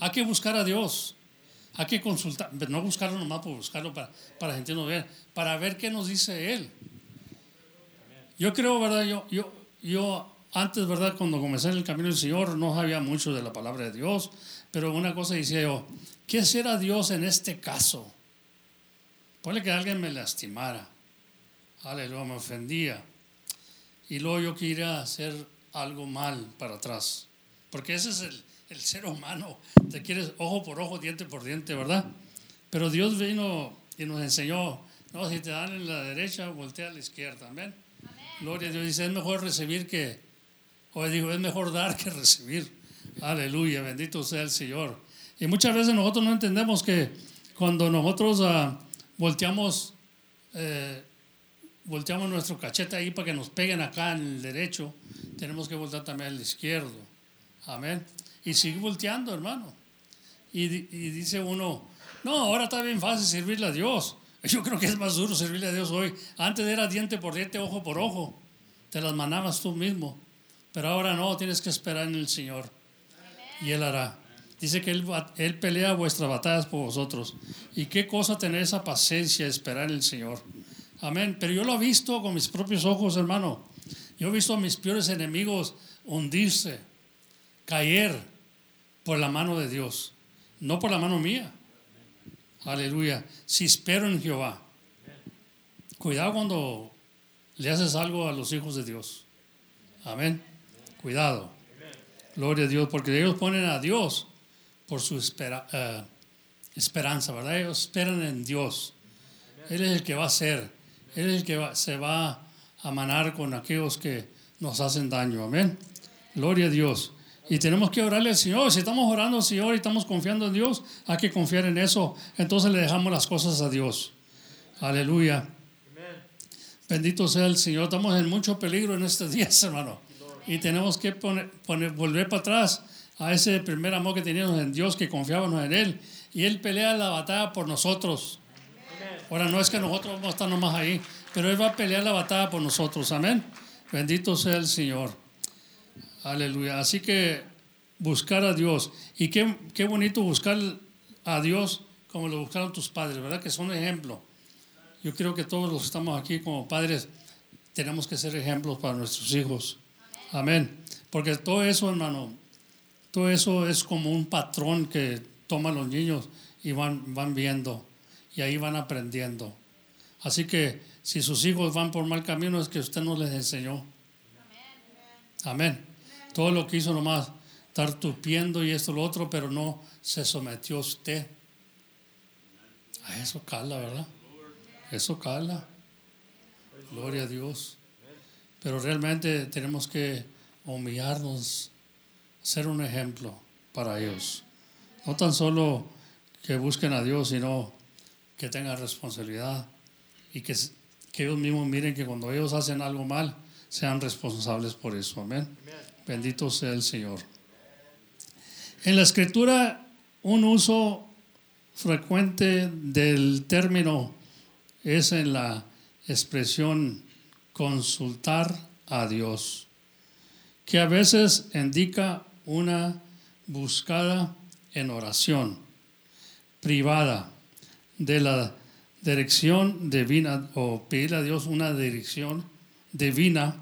Hay que buscar a Dios. Hay que consultar, no buscarlo nomás por buscarlo para, para sentirnos bien, para ver qué nos dice Él. Yo creo, ¿verdad? Yo, yo, yo antes, ¿verdad? Cuando comencé en el camino del Señor, no sabía mucho de la palabra de Dios, pero una cosa decía yo, ¿qué será Dios en este caso? Puede que alguien me lastimara, aleluya, me ofendía, y luego yo quería hacer algo mal para atrás, porque ese es el, el ser humano, te quieres ojo por ojo, diente por diente, ¿verdad? Pero Dios vino y nos enseñó, no, si te dan en la derecha, voltea a la izquierda, amén. Gloria a Dios, dice, es mejor recibir que, o digo, es mejor dar que recibir. Aleluya, bendito sea el Señor. Y muchas veces nosotros no entendemos que cuando nosotros ah, volteamos, eh, volteamos nuestro cachete ahí para que nos peguen acá en el derecho, tenemos que voltear también al izquierdo. Amén. Y sigue volteando, hermano. Y, y dice uno, no, ahora está bien fácil servirle a Dios. (laughs) Yo creo que es más duro servirle a Dios hoy. Antes era diente por diente, ojo por ojo. Te las manabas tú mismo. Pero ahora no, tienes que esperar en el Señor. Y Él hará. Dice que él, él pelea vuestras batallas por vosotros. Y qué cosa tener esa paciencia, esperar en el Señor. Amén. Pero yo lo he visto con mis propios ojos, hermano. Yo he visto a mis peores enemigos hundirse, caer por la mano de Dios, no por la mano mía. Aleluya. Si espero en Jehová. Cuidado cuando le haces algo a los hijos de Dios. Amén. Cuidado. Gloria a Dios, porque ellos ponen a Dios por su espera- eh, esperanza, ¿verdad? Ellos esperan en Dios. Él es el que va a ser. Él es el que se va a manar con aquellos que nos hacen daño. Amén. Gloria a Dios. Y tenemos que orarle al Señor. Si estamos orando al Señor y estamos confiando en Dios, hay que confiar en eso. Entonces le dejamos las cosas a Dios. Aleluya. Bendito sea el Señor. Estamos en mucho peligro en estos días, hermano. Y tenemos que volver para atrás a ese primer amor que teníamos en Dios, que confiábamos en Él. Y Él pelea la batalla por nosotros. Ahora no es que nosotros vamos a estar nomás ahí, pero Él va a pelear la batalla por nosotros. Amén. Bendito sea el Señor. Aleluya. Así que buscar a Dios. Y qué, qué bonito buscar a Dios como lo buscaron tus padres, ¿verdad? Que son ejemplo. Yo creo que todos los que estamos aquí como padres tenemos que ser ejemplos para nuestros hijos. Amén. Porque todo eso, hermano, todo eso es como un patrón que toman los niños y van, van viendo y ahí van aprendiendo. Así que si sus hijos van por mal camino es que usted no les enseñó. Amén. Todo lo que hizo nomás estar tupiendo y esto lo otro, pero no se sometió usted. A eso cala, ¿verdad? Eso cala. Gloria a Dios. Pero realmente tenemos que humillarnos, ser un ejemplo para ellos. No tan solo que busquen a Dios, sino que tengan responsabilidad y que, que ellos mismos miren que cuando ellos hacen algo mal, sean responsables por eso. Amén. Bendito sea el Señor. En la escritura, un uso frecuente del término es en la expresión consultar a Dios, que a veces indica una buscada en oración privada de la dirección divina o pedir a Dios una dirección divina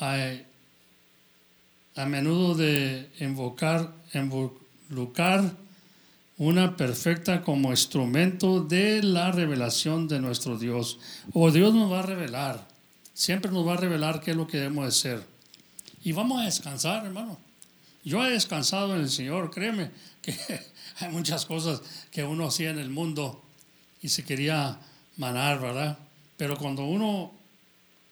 a, a menudo de invocar, involucrar una perfecta como instrumento de la revelación de nuestro Dios. O Dios nos va a revelar, siempre nos va a revelar qué es lo que debemos de ser. Y vamos a descansar, hermano. Yo he descansado en el Señor, créeme (laughs) que (laughs) hay muchas cosas que uno hacía en el mundo y se quería manar, ¿verdad? Pero cuando uno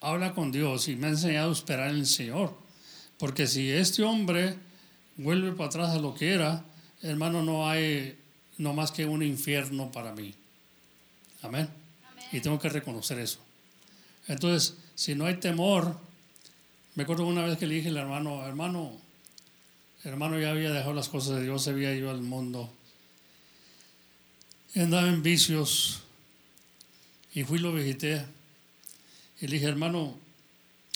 habla con Dios y me ha enseñado a esperar en el Señor, porque si este hombre vuelve para atrás a lo que era, hermano, no hay no más que un infierno para mí. Amén. Y tengo que reconocer eso. Entonces, si no hay temor, me acuerdo una vez que le dije al hermano, hermano, hermano ya había dejado las cosas de Dios, se había ido al mundo. Andaba en vicios. Y fui y lo visité. Y le dije, hermano,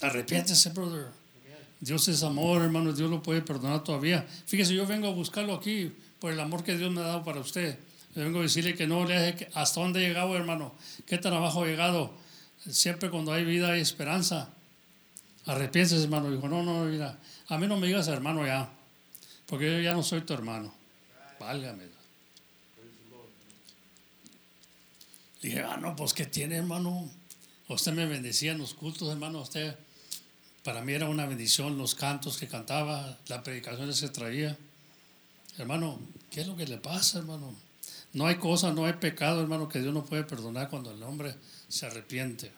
arrepiéntese, brother. Dios es amor, hermano, Dios lo puede perdonar todavía. Fíjese, yo vengo a buscarlo aquí por el amor que Dios me ha dado para usted. Le vengo a decirle que no le deje hasta dónde he llegado, hermano, qué tan abajo he llegado. Siempre cuando hay vida hay esperanza. Arrepiéntese, hermano. Dijo, no, no, mira, a mí no me digas hermano ya, porque yo ya no soy tu hermano. Válgame. Dije, ah, no, pues ¿qué tiene, hermano? Usted me bendecía en los cultos, hermano. Usted, para mí era una bendición los cantos que cantaba, las predicaciones que traía. Hermano, ¿qué es lo que le pasa, hermano? No hay cosa, no hay pecado, hermano, que Dios no puede perdonar cuando el hombre se arrepiente.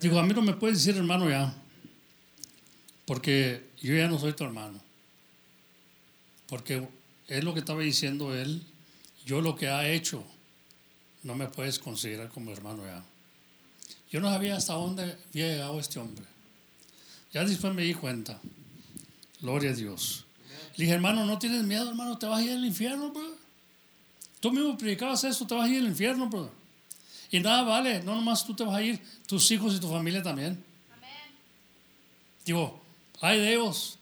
Digo, a mí no me puedes decir hermano ya, porque yo ya no soy tu hermano. Porque es lo que estaba diciendo él, yo lo que ha hecho, no me puedes considerar como hermano ya. Yo no sabía hasta dónde había llegado este hombre. Ya después me di cuenta. Gloria a Dios. Le dije, hermano, no tienes miedo, hermano, te vas a ir al infierno, bro. Tú mismo predicabas eso, te vas a ir al infierno, bro. Y nada vale, no nomás tú te vas a ir, tus hijos y tu familia también. Digo, ay de ellos.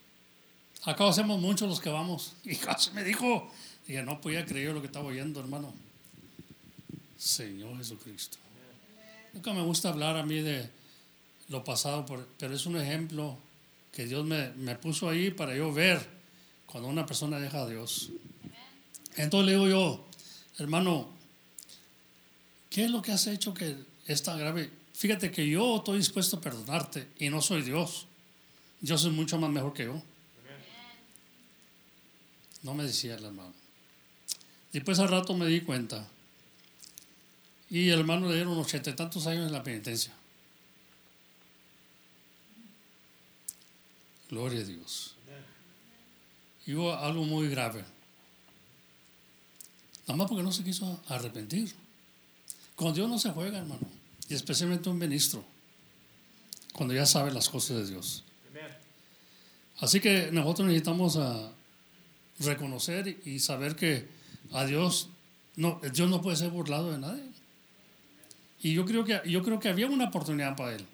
Acá hacemos muchos los que vamos. (laughs) Y casi me dijo, dije, no podía creer lo que estaba oyendo, hermano. Señor Jesucristo. Nunca me gusta hablar a mí de lo pasado, pero es un ejemplo que Dios me, me puso ahí para yo ver cuando una persona deja a Dios. Entonces le digo yo, hermano, ¿qué es lo que has hecho que es tan grave? Fíjate que yo estoy dispuesto a perdonarte y no soy Dios. Dios es mucho más mejor que yo. No me decía el hermano. Después al rato me di cuenta. Y el hermano le dieron ochenta y tantos años en la penitencia. Gloria a Dios. Y hubo algo muy grave. Nada más porque no se quiso arrepentir. Con Dios no se juega, hermano. Y especialmente un ministro. Cuando ya sabe las cosas de Dios. Así que nosotros necesitamos ah, reconocer y saber que a Dios Dios no puede ser burlado de nadie. Y yo creo que yo creo que había una oportunidad para él.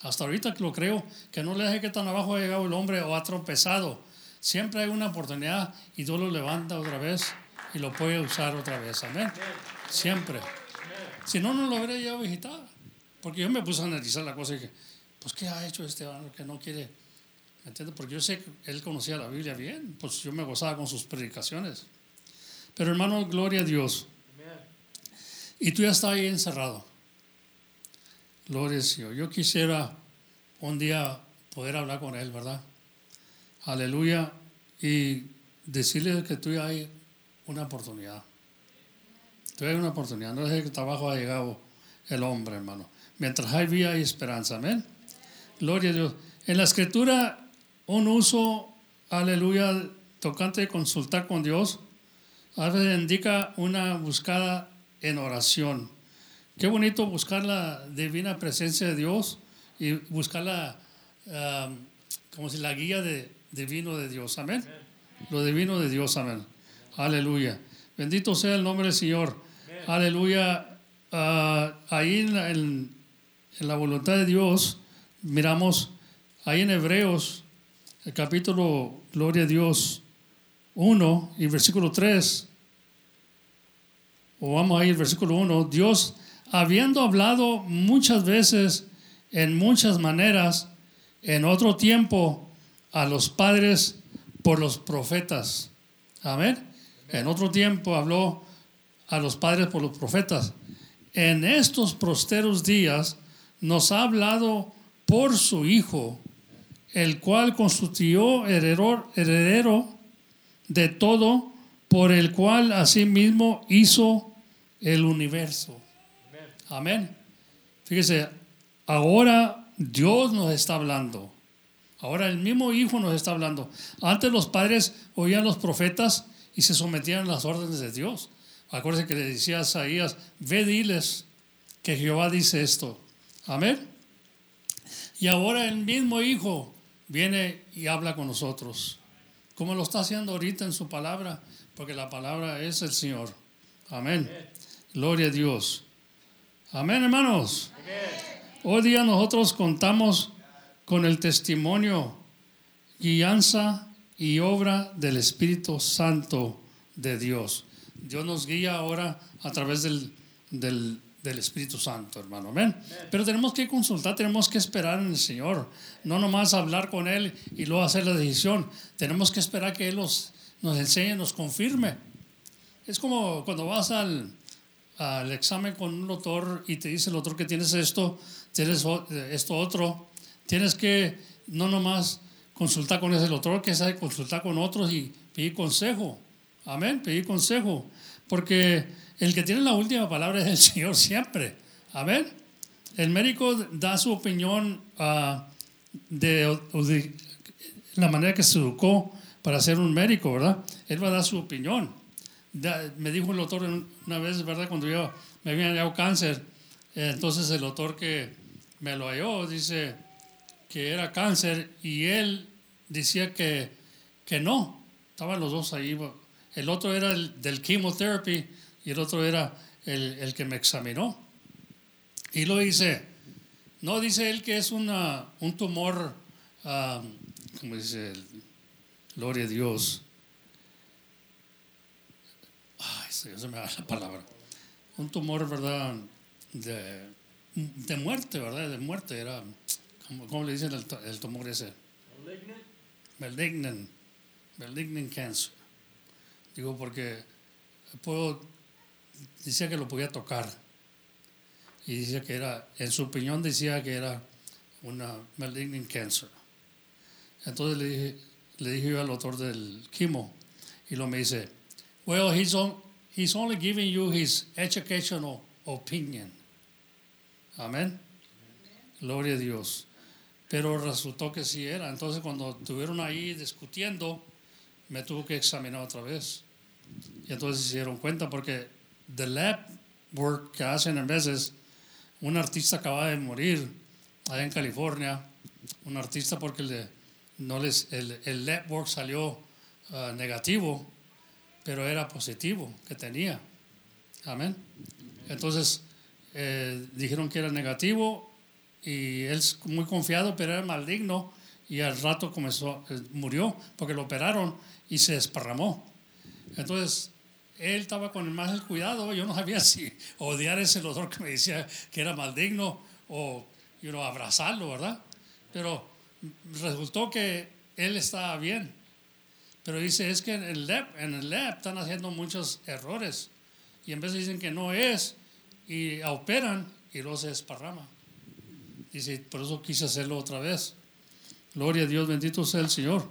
Hasta ahorita lo creo, que no le deje que tan abajo ha llegado el hombre o ha tropezado. Siempre hay una oportunidad y Dios lo levanta otra vez y lo puede usar otra vez. Amén. Siempre. Si no, no lo habría llevado a visitar. Porque yo me puse a analizar la cosa y dije, pues, ¿qué ha hecho este hermano que no quiere? ¿Me entiendes? Porque yo sé que él conocía la Biblia bien, pues yo me gozaba con sus predicaciones. Pero hermano, gloria a Dios. Y tú ya estás ahí encerrado. Gloria al Señor. Yo quisiera un día poder hablar con Él, ¿verdad? Aleluya. Y decirle que tú hay una oportunidad. Tú hay una oportunidad. No es que trabajo ha llegado el hombre, hermano. Mientras hay vida hay esperanza. Amén. Gloria a Dios. En la escritura, un uso, aleluya, tocante de consultar con Dios, a veces indica una buscada en oración. Qué bonito buscar la divina presencia de Dios y buscar la, como si la guía de, divino de Dios. Amén. Lo divino de Dios. Amén. Aleluya. Bendito sea el nombre del Señor. Aleluya. Ah, ahí en la, en- en la voluntad de Dios, miramos ahí en Hebreos, el capítulo, Gloria a Dios, 1 y versículo 3 o vamos a ir versículo 1, Dios, habiendo hablado muchas veces, en muchas maneras, en otro tiempo, a los padres por los profetas. Amén. En otro tiempo habló a los padres por los profetas. En estos prosteros días nos ha hablado por su Hijo, el cual constituyó heredero, heredero de todo, por el cual asimismo hizo el universo. Amén. Fíjese, ahora Dios nos está hablando. Ahora el mismo Hijo nos está hablando. Antes los padres oían los profetas y se sometían a las órdenes de Dios. Acuérdense que le decía a Isaías, ve diles que Jehová dice esto. Amén. Y ahora el mismo Hijo viene y habla con nosotros. Como lo está haciendo ahorita en su palabra, porque la palabra es el Señor. Amén. Gloria a Dios. Amén, hermanos. Hoy día nosotros contamos con el testimonio, guianza y obra del Espíritu Santo de Dios. Dios nos guía ahora a través del, del, del Espíritu Santo, hermano. Amén. Pero tenemos que consultar, tenemos que esperar en el Señor. No nomás hablar con Él y luego hacer la decisión. Tenemos que esperar que Él nos, nos enseñe, nos confirme. Es como cuando vas al, al examen con un doctor y te dice el doctor que tienes esto, tienes o- esto otro. Tienes que no nomás consultar con ese doctor, que sabe consultar con otros y pedir consejo. Amén, pedir consejo. Porque el que tiene la última palabra es el (laughs) Señor siempre. Amén. El médico da su opinión o de la manera que se educó para ser un médico, ¿verdad? Él va a dar su opinión. Me dijo el doctor una vez, ¿verdad? Cuando yo me había dado cáncer, entonces el doctor que me lo halló dice que era cáncer y él decía que que no. Estaban los dos ahí. El otro era el del chemotherapy y el otro era el, el que me examinó. Y lo dice, no dice él que es una, un tumor, ah, como dice, gloria a Dios. Ay, se, me va la palabra. Un tumor, ¿verdad? De, de muerte, ¿verdad? De muerte. Era, ¿cómo, cómo le dicen el, tu- el tumor ese? Malignant. Malignant cancer. Digo, porque puedo, decía que lo podía tocar. Y decía que era, en su opinión decía que era una malignant cancer. Entonces le dije, le dije yo al doctor del quimo y lo me dice, well, he's, on, he's only giving you his educational opinion. Amén. Gloria a Dios. Pero resultó que sí era. Entonces cuando estuvieron ahí discutiendo, me tuvo que examinar otra vez. Y entonces se dieron cuenta porque the lab work que hacen en veces, un artista acaba de morir allá en California, un artista porque le, no les, el, lab work salió ah, negativo, pero era positivo que tenía. Amén. Entonces eh, dijeron que era negativo y él muy confiado, pero era maligno y al rato comenzó, eh, murió porque lo operaron y se desparramó. Entonces, él estaba con el más cuidado. Yo no sabía (laughs) si odiar ese doctor que me decía que era maligno o you know, abrazarlo, ¿verdad? Pero resultó que él estaba bien. Pero dice, es que en el lab, en el lab están haciendo muchos errores. Y en vez dicen que no es, y operan y luego se desparrama. Dice, por eso quise hacerlo otra vez. Gloria a Dios, bendito sea el Señor.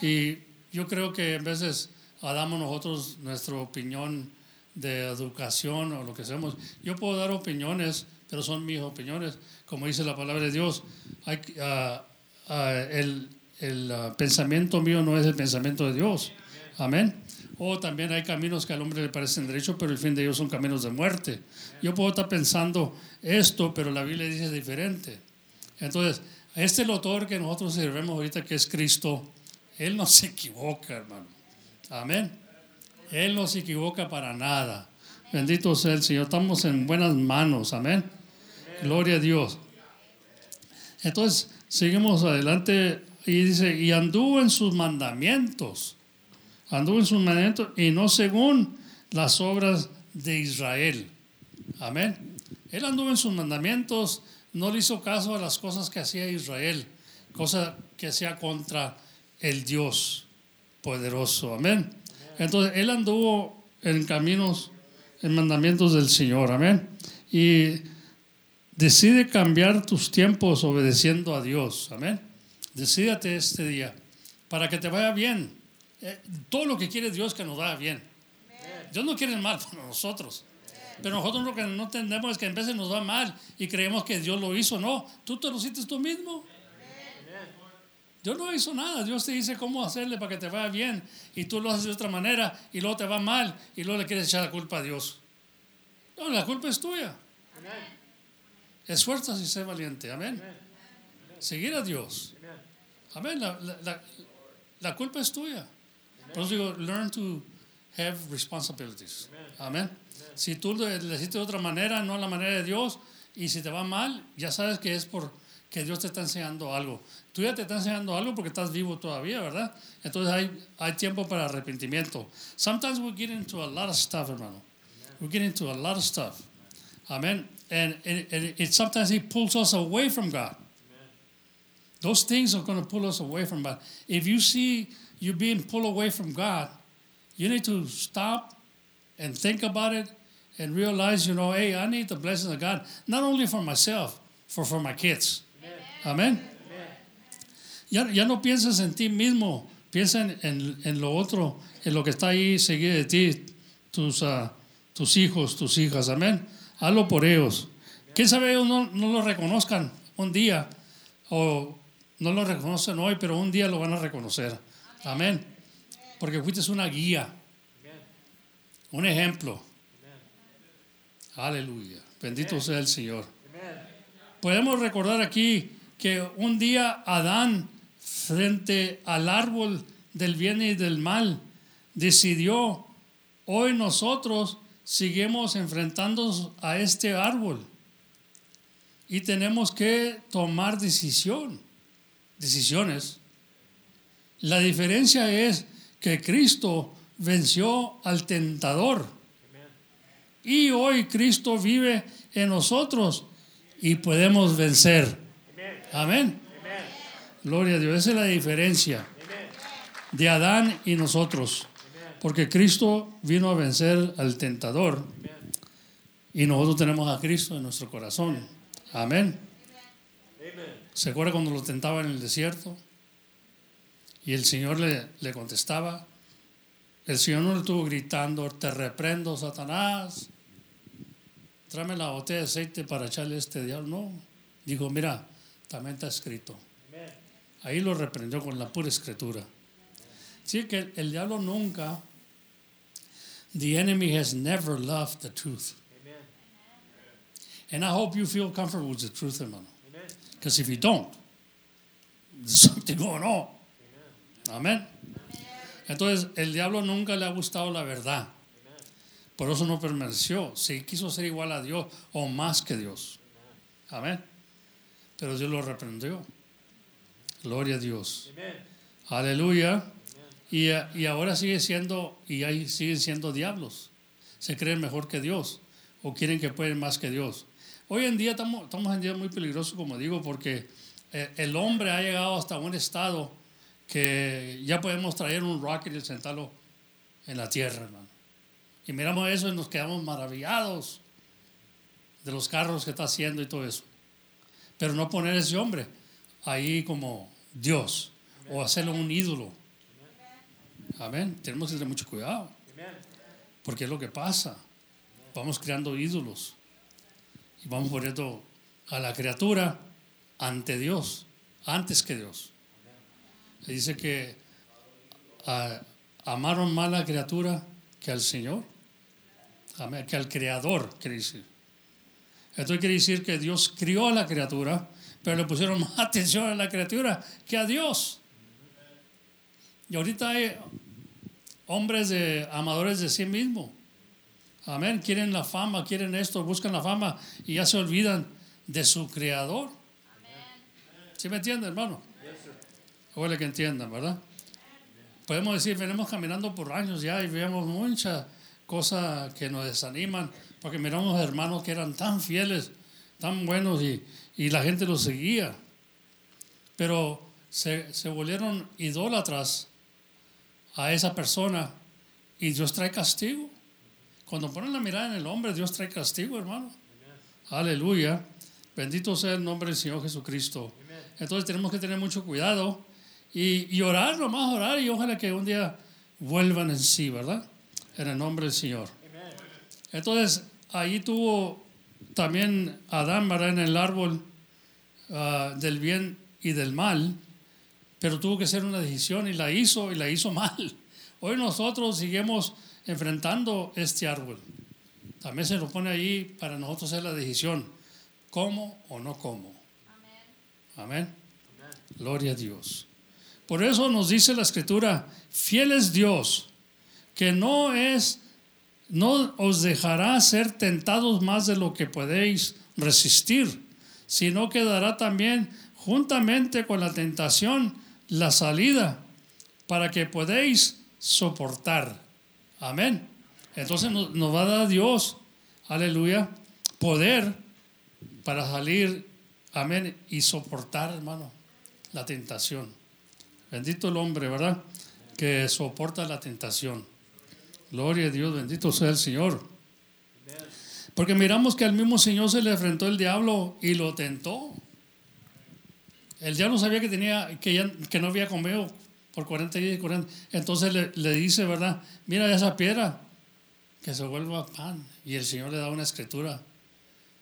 Y yo creo que en veces damos nosotros nuestra opinión de educación o lo que hacemos. Yo puedo dar opiniones, pero son mis opiniones. Como dice la palabra de Dios, hay, ah, ah, el, el, ah, pensamiento mío no es el pensamiento de Dios. Amén. O también hay caminos que al hombre le parecen derechos, pero el fin de ellos son caminos de muerte. Yo puedo estar pensando esto, pero la Biblia dice diferente. Entonces, este autor que nosotros servemos ahorita, que es Cristo, Él no se equivoca, hermano. Amén. Él no se equivoca para nada. Bendito sea el Señor. Estamos en buenas manos. Amén. Gloria a Dios. Entonces, seguimos adelante y dice, y anduvo en sus mandamientos. Anduvo en sus mandamientos y no según las obras de Israel. Amén. Él anduvo en sus mandamientos, no le hizo caso a las cosas que hacía Israel, cosas que hacía contra el Dios poderoso. Amén. Entonces, él anduvo en caminos, en mandamientos del Señor. Amén. Y decide cambiar tus tiempos obedeciendo a Dios. Amén. Decídate este día para que te vaya bien. Eh, todo lo que quiere Dios que nos vaya bien. Dios no quiere el mal (laughs) para nosotros. Pero nosotros lo que no entendemos es que en veces nos va mal y creemos que Dios lo hizo. No, tú te lo hiciste tú mismo. Dios no hizo nada. Dios te dice cómo hacerle para que te vaya bien. Y tú lo haces de otra manera y luego te va mal y luego le quieres echar la culpa a Dios. No, la culpa es tuya. Esfuérzate y sé valiente. Amén. Seguir a Dios. Amén. La, culpa es tuya. Por eso digo, learn to have responsibilities. Amén. Si tú le hiciste de otra manera, no a la manera de Dios, y si te va mal, ya sabes que es por que Dios te está enseñando algo. Tú ya te está enseñando algo porque estás vivo todavía, ¿verdad? Entonces hay, tiempo para arrepentimiento. Sometimes we get into a lot of stuff, hermano. We get into a lot of stuff. Amen. And it sometimes He pulls us away from God. Those things are going to pull us away from God. If you see you're being pulled away from God, you need to stop and think about it and realize, you know, hey, I need the blessings of God, not only for myself, for for my kids. Amen. Ya, ya no pienses en ti mismo, piensa en, en- en lo otro, en lo que está ahí seguido de ti, tus, ah, tus hijos, tus hijas. Amén. Hazlo por ellos. Quién sabe, ellos no, no lo reconozcan un día o no lo reconocen hoy, pero un día lo van a reconocer. Amén. Porque fuiste una guía, un ejemplo. Aleluya. Bendito sea el Señor. Podemos recordar aquí que un día Adán, frente al árbol del bien y del mal, decidió, hoy nosotros seguimos enfrentándonos a este árbol y tenemos que tomar decisión, decisiones. La diferencia es que Cristo venció al tentador y hoy Cristo vive en nosotros y podemos vencer. Amén. Gloria a Dios. Esa es la diferencia de Adán y nosotros. Porque Cristo vino a vencer al tentador y nosotros tenemos a Cristo en nuestro corazón. Amén. ¿Se acuerda cuando lo tentaba en el desierto? Y el Señor le, le contestaba. El Señor no le estuvo gritando, te reprendo, Satanás. Tráeme la botella de aceite para echarle a este diablo. No. Dijo, mira, también está escrito. Ahí lo reprendió con la pura escritura. Sí, que el diablo nunca, the enemy has never loved the truth. And I hope you feel comfortable with the truth, hermano. Something going on. Amén. Entonces, el diablo nunca le ha gustado la verdad. Por eso no permaneció. Si quiso ser igual a Dios o más que Dios. Amén. Pero Dios lo reprendió. Gloria a Dios. Aleluya. Y, y, ahora sigue siendo, y ahí siguen siendo diablos. Se creen mejor que Dios o quieren que pueden más que Dios. Hoy en día estamos, estamos en día muy peligroso, como digo, porque eh, el hombre ha llegado hasta un estado que ya podemos traer un rocket y sentarlo en la tierra, hermano. Y miramos eso y nos quedamos maravillados de los carros que está haciendo y todo eso. Pero no poner ese hombre ahí como Dios o hacerlo un ídolo. Amén. Tenemos que tener mucho cuidado. Porque es lo que pasa. Vamos creando ídolos. Y vamos poniendo a la criatura ante Dios, antes que Dios. Dice que amaron más la criatura que al Señor. Que al Creador, quiere decir. Esto quiere decir que Dios crió a la criatura, pero le pusieron (laughs) más atención a la criatura que a Dios. Y ahorita hay hombres de, amadores de sí mismos. Amén. Quieren la fama, quieren esto, buscan la fama y ya se olvidan de su creador. ¿Sí me entienden, hermano? Ojalá que entiendan, ¿verdad? Podemos decir, venimos caminando por años ya y vemos muchas cosas que nos desaniman, porque miramos hermanos que eran tan fieles, tan buenos y, y la gente los seguía. Pero se, se volvieron idólatras a esa persona y Dios trae castigo. Cuando ponen la mirada en el hombre, Dios trae castigo, hermano. Aleluya. Bendito sea el nombre del Señor Jesucristo. Entonces tenemos que tener mucho cuidado y, y orar, nomás orar y ojalá que un día vuelvan en sí, ¿verdad? En el nombre del Señor. Entonces ahí tuvo también Adán, ¿verdad? En el árbol ah, del bien y del mal pero tuvo que hacer una decisión y la hizo y la hizo mal. Hoy nosotros seguimos enfrentando este árbol. También se nos pone ahí para nosotros hacer la decisión, ¿cómo o no como? Amén. Gloria a Dios. Por eso nos dice la escritura, fiel es Dios, que no es, no os dejará ser tentados más de lo que podéis resistir, sino que dará también juntamente con la tentación la salida para que podéis soportar. Amén. Entonces nos, va a dar Dios, aleluya, poder para salir, amén, y soportar, hermano, la tentación. Bendito el hombre, ¿verdad? Que soporta la tentación. Gloria a Dios, bendito sea el Señor. Porque miramos que al mismo Señor se le enfrentó el diablo y lo tentó. El diablo sabía que, tenía, que, ya, que no había comido por 40 días y 40. Entonces le, le, dice, ¿verdad? Mira esa piedra, que se vuelva pan. Y el Señor le da una escritura.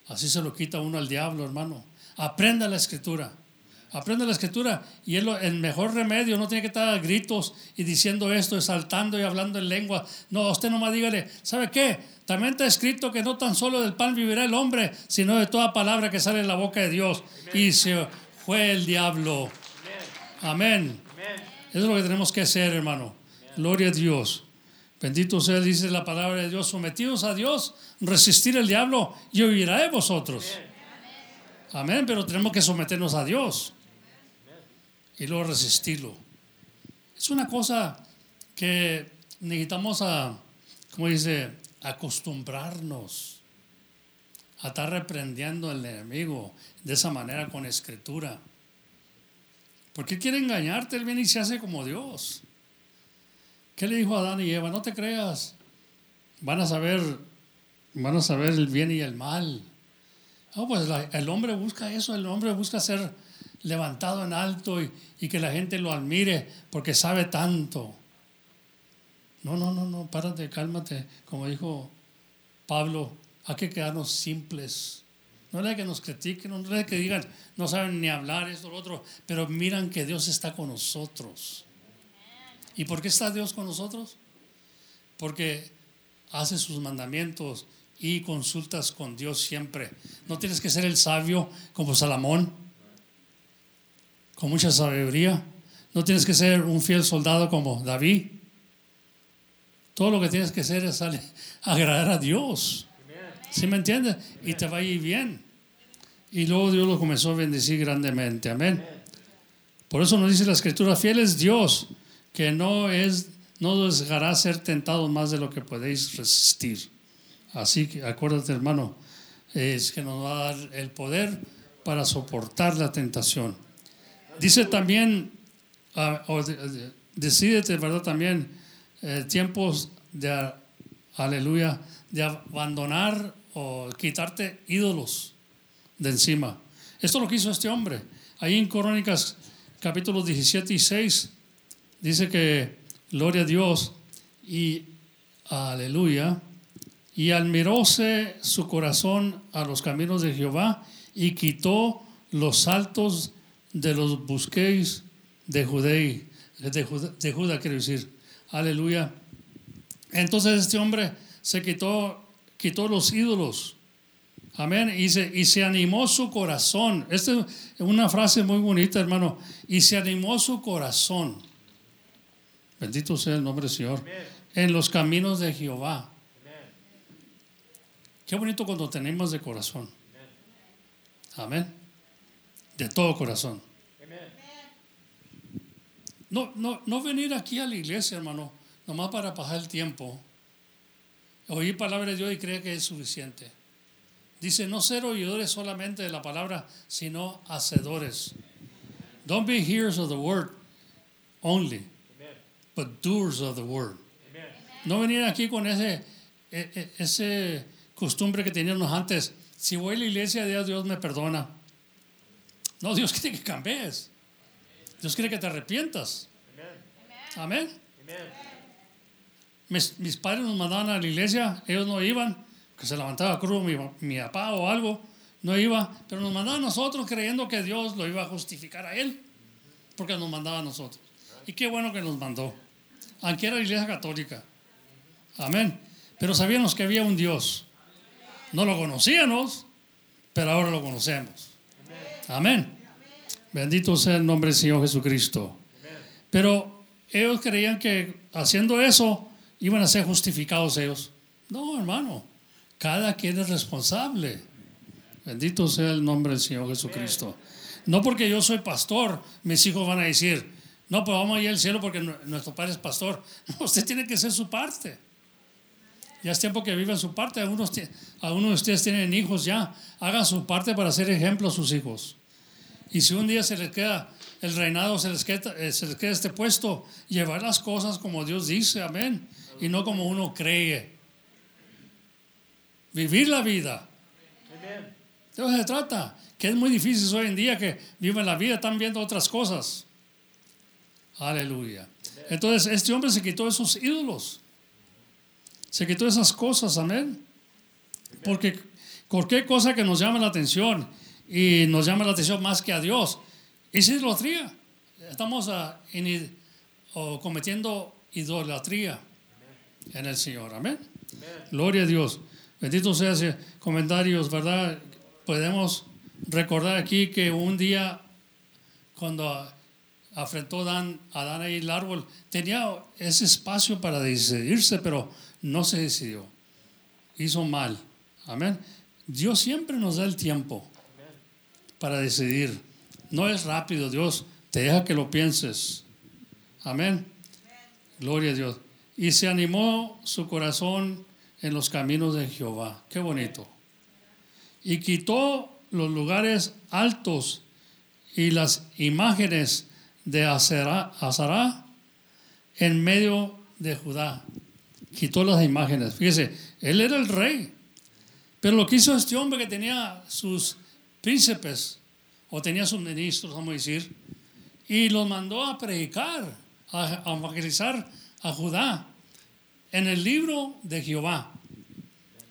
Así se lo quita uno al diablo, hermano. Aprenda la escritura. Aprenda la escritura. Y es el mejor remedio. No tiene que estar a gritos y diciendo esto, exaltando y hablando en lengua. No, usted nomás dígale, ¿sabe qué? También está escrito que no tan solo del pan vivirá el hombre, sino de toda palabra que sale en la boca de Dios. Y se fue el diablo. Amén. Eso es lo que tenemos que hacer, hermano. Gloria a Dios. Bendito sea, dice la palabra de Dios, sometidos a Dios, resistir el diablo y huirá de vosotros. Amén, pero tenemos que someternos a Dios y luego resistirlo. Es una cosa que necesitamos a, como dice, acostumbrarnos a estar reprendiendo al enemigo de esa manera con escritura. Porque quiere engañarte, él viene y se hace como Dios. ¿Qué le dijo a Adán y Eva? No te creas. Van a saber, van a saber el bien y el mal. No, pues el hombre busca eso, el hombre busca ser levantado en alto y, y, que la gente lo admire porque sabe tanto. No, no, no, no, párate, cálmate. Como dijo Pablo, hay que quedarnos simples. No es que nos critiquen, no es que digan, no saben ni hablar esto lo otro, pero miran que Dios está con nosotros. ¿Y por qué está Dios con nosotros? Porque hace sus mandamientos y consultas con Dios siempre. No tienes que ser el sabio como Salomón, con mucha sabiduría. No tienes que ser un fiel soldado como David. Todo lo que tienes que hacer es agradar a Dios. ¿Sí me entiendes? Y te va a ir bien. Y luego Dios lo comenzó a bendecir grandemente. Amén. Por eso nos dice la escritura, fiel es Dios que no es no os dejará ser tentados más de lo que podéis resistir. Así que acuérdate, hermano, es que nos va a dar el poder para soportar la tentación. Dice también, uh, de, ¿verdad? También eh, tiempos de, aleluya, de abandonar quitarte ídolos de encima. Esto es lo que hizo este hombre. Ahí en Crónicas capítulos 17 y 6 dice que, gloria a Dios, y aleluya, y admiróse su corazón a los caminos de Jehová y quitó los saltos de los busquéis de Judá, de Judá, de Judá quiero decir, aleluya. Entonces este hombre se quitó, quitó los ídolos. Amén. Y se, y se animó su corazón. Esta es una frase muy bonita, hermano. Y se animó su corazón. Bendito sea el nombre del Señor. En los caminos de Jehová. Qué bonito cuando tenemos de corazón. Amén. De todo corazón. No, no, no venir aquí a la iglesia, hermano, nomás para pasar el tiempo. Oír palabra de Dios y creer que es suficiente. Dice, no ser oidores solamente de la palabra, sino hacedores. Don't be hearers of the word only but doers of the word. No venir aquí con ese, e, e, ese costumbre que teníamos antes. Si voy a la iglesia, Dios, Dios me perdona. No, Dios (laughs) quiere que cambies. Dios quiere que te arrepientas. Amén. Mis, padres nos mandaban a la iglesia, ellos no iban, que se levantaba crudo mi, mi papá o algo, no iba, pero nos mandaban a nosotros creyendo que Dios lo iba a justificar a él, porque nos mandaba a nosotros. Y qué bueno que nos mandó. Aunque era la iglesia católica. Amén. Pero sabíamos que había un Dios. No lo conocíamos, pero ahora lo conocemos. Amén. Bendito sea el nombre del Señor Jesucristo. Pero ellos creían que haciendo eso iban a ser justificados ellos. No, hermano. Cada quien es responsable. Bendito sea el nombre del Señor Jesucristo. No porque yo soy pastor, mis hijos van a decir, no, pues vamos a ir al cielo porque nuestro padre es pastor. (laughs) Usted tiene que hacer su parte. Ya es tiempo que viva su parte. Algunos, algunos de ustedes tienen hijos ya. Hagan su parte para ser ejemplo a sus hijos. Y si un día se les queda el reinado, se les queda, eh, se les queda este puesto, llevar las cosas como Dios dice, amén. Y no como uno cree. Vivir la vida. De eso se trata. Que es muy difícil hoy en día que viven la vida, están viendo otras cosas. Aleluya. Entonces, este hombre se quitó esos ídolos. Se quitó esas cosas, amén. Porque cualquier cosa que nos llame la atención y nos llame la atención más que a Dios, es idolatría. Estamos a, ah, en, cometiendo idolatría en el Señor, amén. Gloria a Dios. Bendito sea ese comentarios, ¿verdad? Podemos recordar aquí que un día, cuando afrentó a Dan ahí el árbol, tenía ese espacio para decidirse, pero no se decidió. Hizo mal. Amén. Dios siempre nos da el tiempo para decidir. No es rápido, Dios te deja que lo pienses. Amén. Gloria a Dios. Y se animó su corazón en los caminos de Jehová. Qué bonito. Y quitó los lugares altos y las imágenes de Azará en medio de Judá. Quitó las imágenes. Fíjese, él era el rey. Pero lo que hizo este hombre que tenía sus príncipes, o tenía sus ministros, vamos a decir, y los mandó a predicar, a evangelizar a Judá en el libro de Jehová.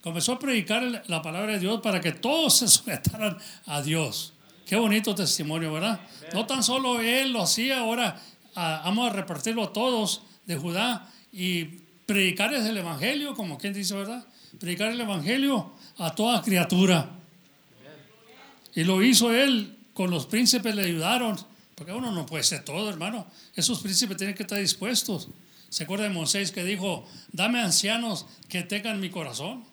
Comenzó a predicar la palabra de Dios para que todos se (laughs) sujetaran a Dios. Qué bonito testimonio, ¿verdad? No tan solo él lo hacía, ahora ah, vamos a repartirlo a todos de Judá y predicarles el Evangelio, como quien dice, ¿verdad? Predicar el Evangelio a toda criatura. Y lo hizo él, con los príncipes le ayudaron, porque uno no puede ser todo, hermano. Esos príncipes tienen que estar dispuestos. ¿Se acuerda de Moisés que dijo, dame ancianos que tengan mi corazón?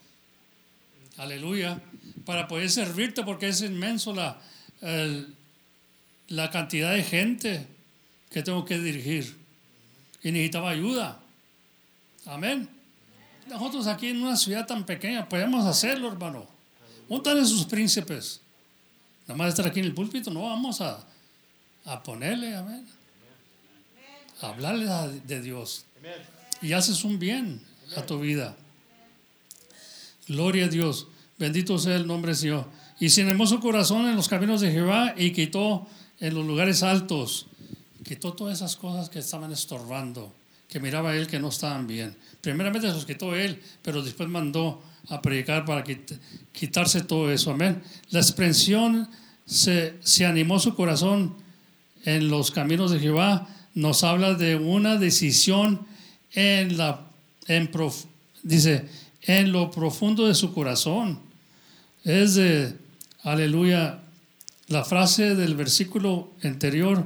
Aleluya. Para poder servirte porque es inmenso la, la cantidad de gente que tengo que dirigir. Y necesitaba ayuda. Amén. Nosotros aquí en una ciudad tan pequeña podemos hacerlo, hermano. Montan sus príncipes. Nada más estar aquí en el púlpito, no vamos a, a ponerle, amén. A hablarle de Dios. Y haces un bien a tu vida. Gloria a Dios. Bendito sea el nombre del Señor. Y sin hermoso corazón en los caminos de Jehová y quitó en los lugares altos. Quitó todas esas cosas que estaban estorbando, que miraba él que no estaban bien. Primeramente los quitó él, pero después mandó a predicar para quitarse todo eso. Amén. La expresión se, se animó su corazón en los caminos de Jehová nos habla de una decisión en la en dice en lo profundo de su corazón. Es de aleluya la frase del versículo anterior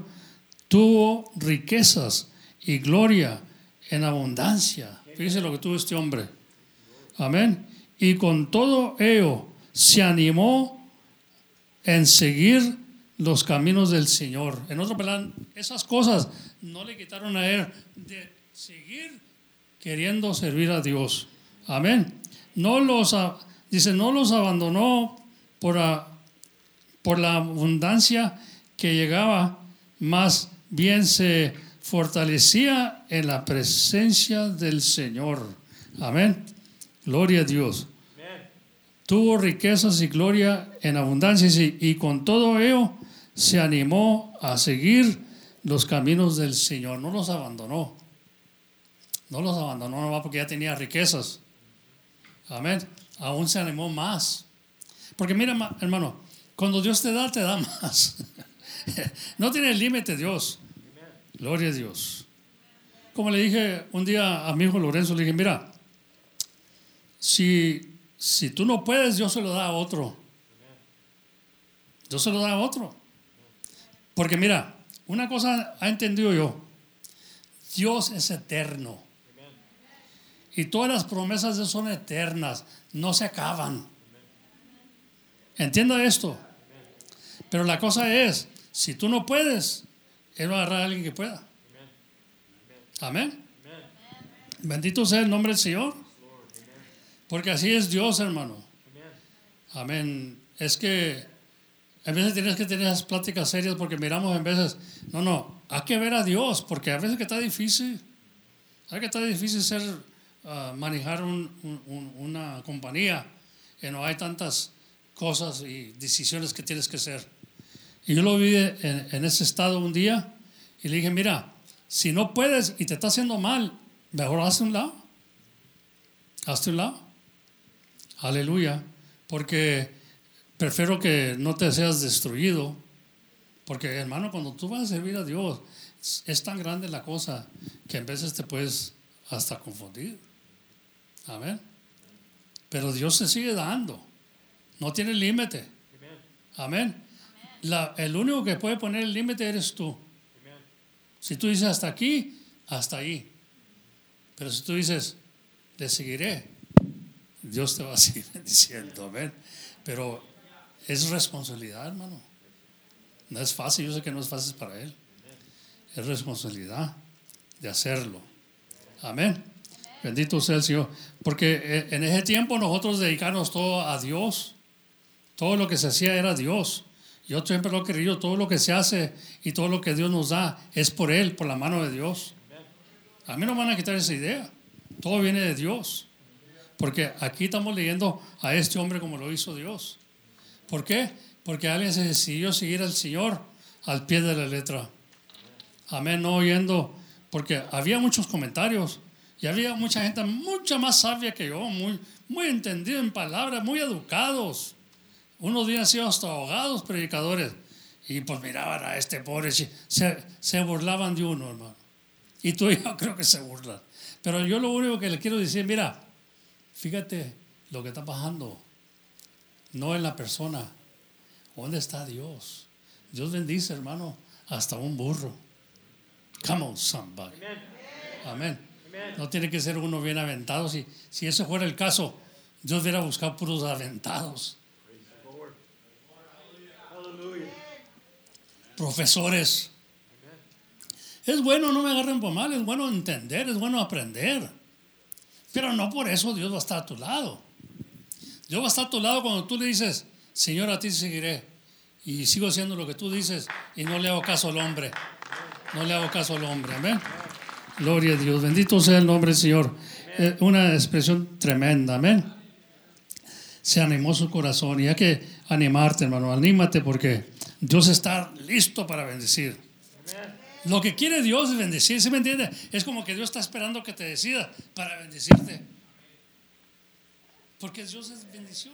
tuvo riquezas y gloria en abundancia. Fíjese lo que tuvo este hombre. Amén. Y con todo ello se animó en seguir los caminos del Señor. En otro plan, esas cosas no le quitaron a él de seguir queriendo servir a Dios. Amén. No los, dice, no los abandonó por, por la abundancia que llegaba, más bien se fortalecía en la presencia del Señor. Amén. Gloria a Dios. Tuvo riquezas y gloria en abundancia y, y con todo ello se animó a seguir los caminos del Señor, no los abandonó. No los abandonó no porque ya tenía riquezas. Amén. Aún se animó más. Porque mira, hermano, cuando Dios te da, te da (laughs) más. no tiene límite Dios. Gloria a Dios. Como le dije un día a mi hijo Lorenzo, le dije, mira, si, si tú no puedes, Dios se lo da a otro. Dios se lo da a otro. Porque mira, una cosa ha entendido yo, Dios es eterno. Y todas las promesas de son eternas, no se acaban. Entienda esto. Pero la cosa es, si tú no puedes, Él va a agarrar a alguien que pueda. Amén. Bendito sea el nombre del Señor. Porque así es Dios, hermano. Amén. Es que a veces tienes que tener esas pláticas serias porque miramos en veces, no, no, hay que ver a Dios, porque a veces que está difícil, hay que está difícil ser, ah, manejar una compañía que no hay tantas cosas y decisiones que tienes que hacer. Y yo lo vi en, en ese estado un día y le dije, mira, si no puedes y te está haciendo mal, mejor hazte un lado. Hazte un lado. Aleluya. Porque prefiero que no te seas destruido, porque hermano, cuando tú vas a servir a Dios, es tan grande la cosa que a veces te puedes hasta confundir. Amén. Pero Dios se sigue dando, no tiene límite. Amén. El único que puede poner el límite eres tú. Si tú dices hasta aquí, hasta ahí. Pero si tú dices, le seguiré, Dios te va a (laughs) seguir bendiciendo. Amén. Pero es responsabilidad, hermano. No es fácil, yo sé que no es fácil para Él. Es responsabilidad de hacerlo. Amén. Bendito sea el Señor. Porque eh, en ese tiempo nosotros dedicamos todo a Dios. Todo lo que se hacía era Dios. Yo siempre lo he querido, todo lo que se hace y todo lo que Dios nos da es por Él, por la mano de Dios. A mí no me van a quitar esa idea. Todo viene de Dios. Porque aquí estamos leyendo a este hombre como lo hizo Dios. ¿Por qué? Porque alguien se decidió seguir al Señor al pie de la letra. Amén, no oyendo, porque había muchos comentarios y había mucha gente mucha más sabia que yo, muy, muy entendido en palabras, muy educados. Unos días sido hasta ahogados predicadores. Y pues miraban a este pobre, se, se burlaban de uno, hermano. Y tú y yo (laughs) creo que se burlan. Pero yo lo único que le quiero decir, mira, fíjate lo que está pasando. No en la persona. ¿Dónde está Dios? Dios bendice, hermano, hasta un burro. Come on, somebody. Amén. No tiene que ser uno bien aventado. Si, si eso fuera el caso, Dios hubiera buscado puros aventados. Profesores. Es bueno, no me agarren por mal, es bueno entender, es bueno aprender. Pero no por eso Dios va a estar a tu lado. Dios va a estar a tu lado cuando tú le dices, Señor, a ti seguiré. Y sigo haciendo lo que tú dices y no le hago caso al hombre. No le hago caso al hombre. Amén. Gloria a Dios. Bendito sea el nombre del Señor. Eh, una expresión tremenda. Amén. Se animó su corazón. Y hay que animarte, hermano. Anímate porque Dios está listo para bendecir. Lo que quiere Dios es bendecir. ¿Sí me entiende? Es como que Dios está esperando que te decida para bendecirte. Porque Dios es bendición.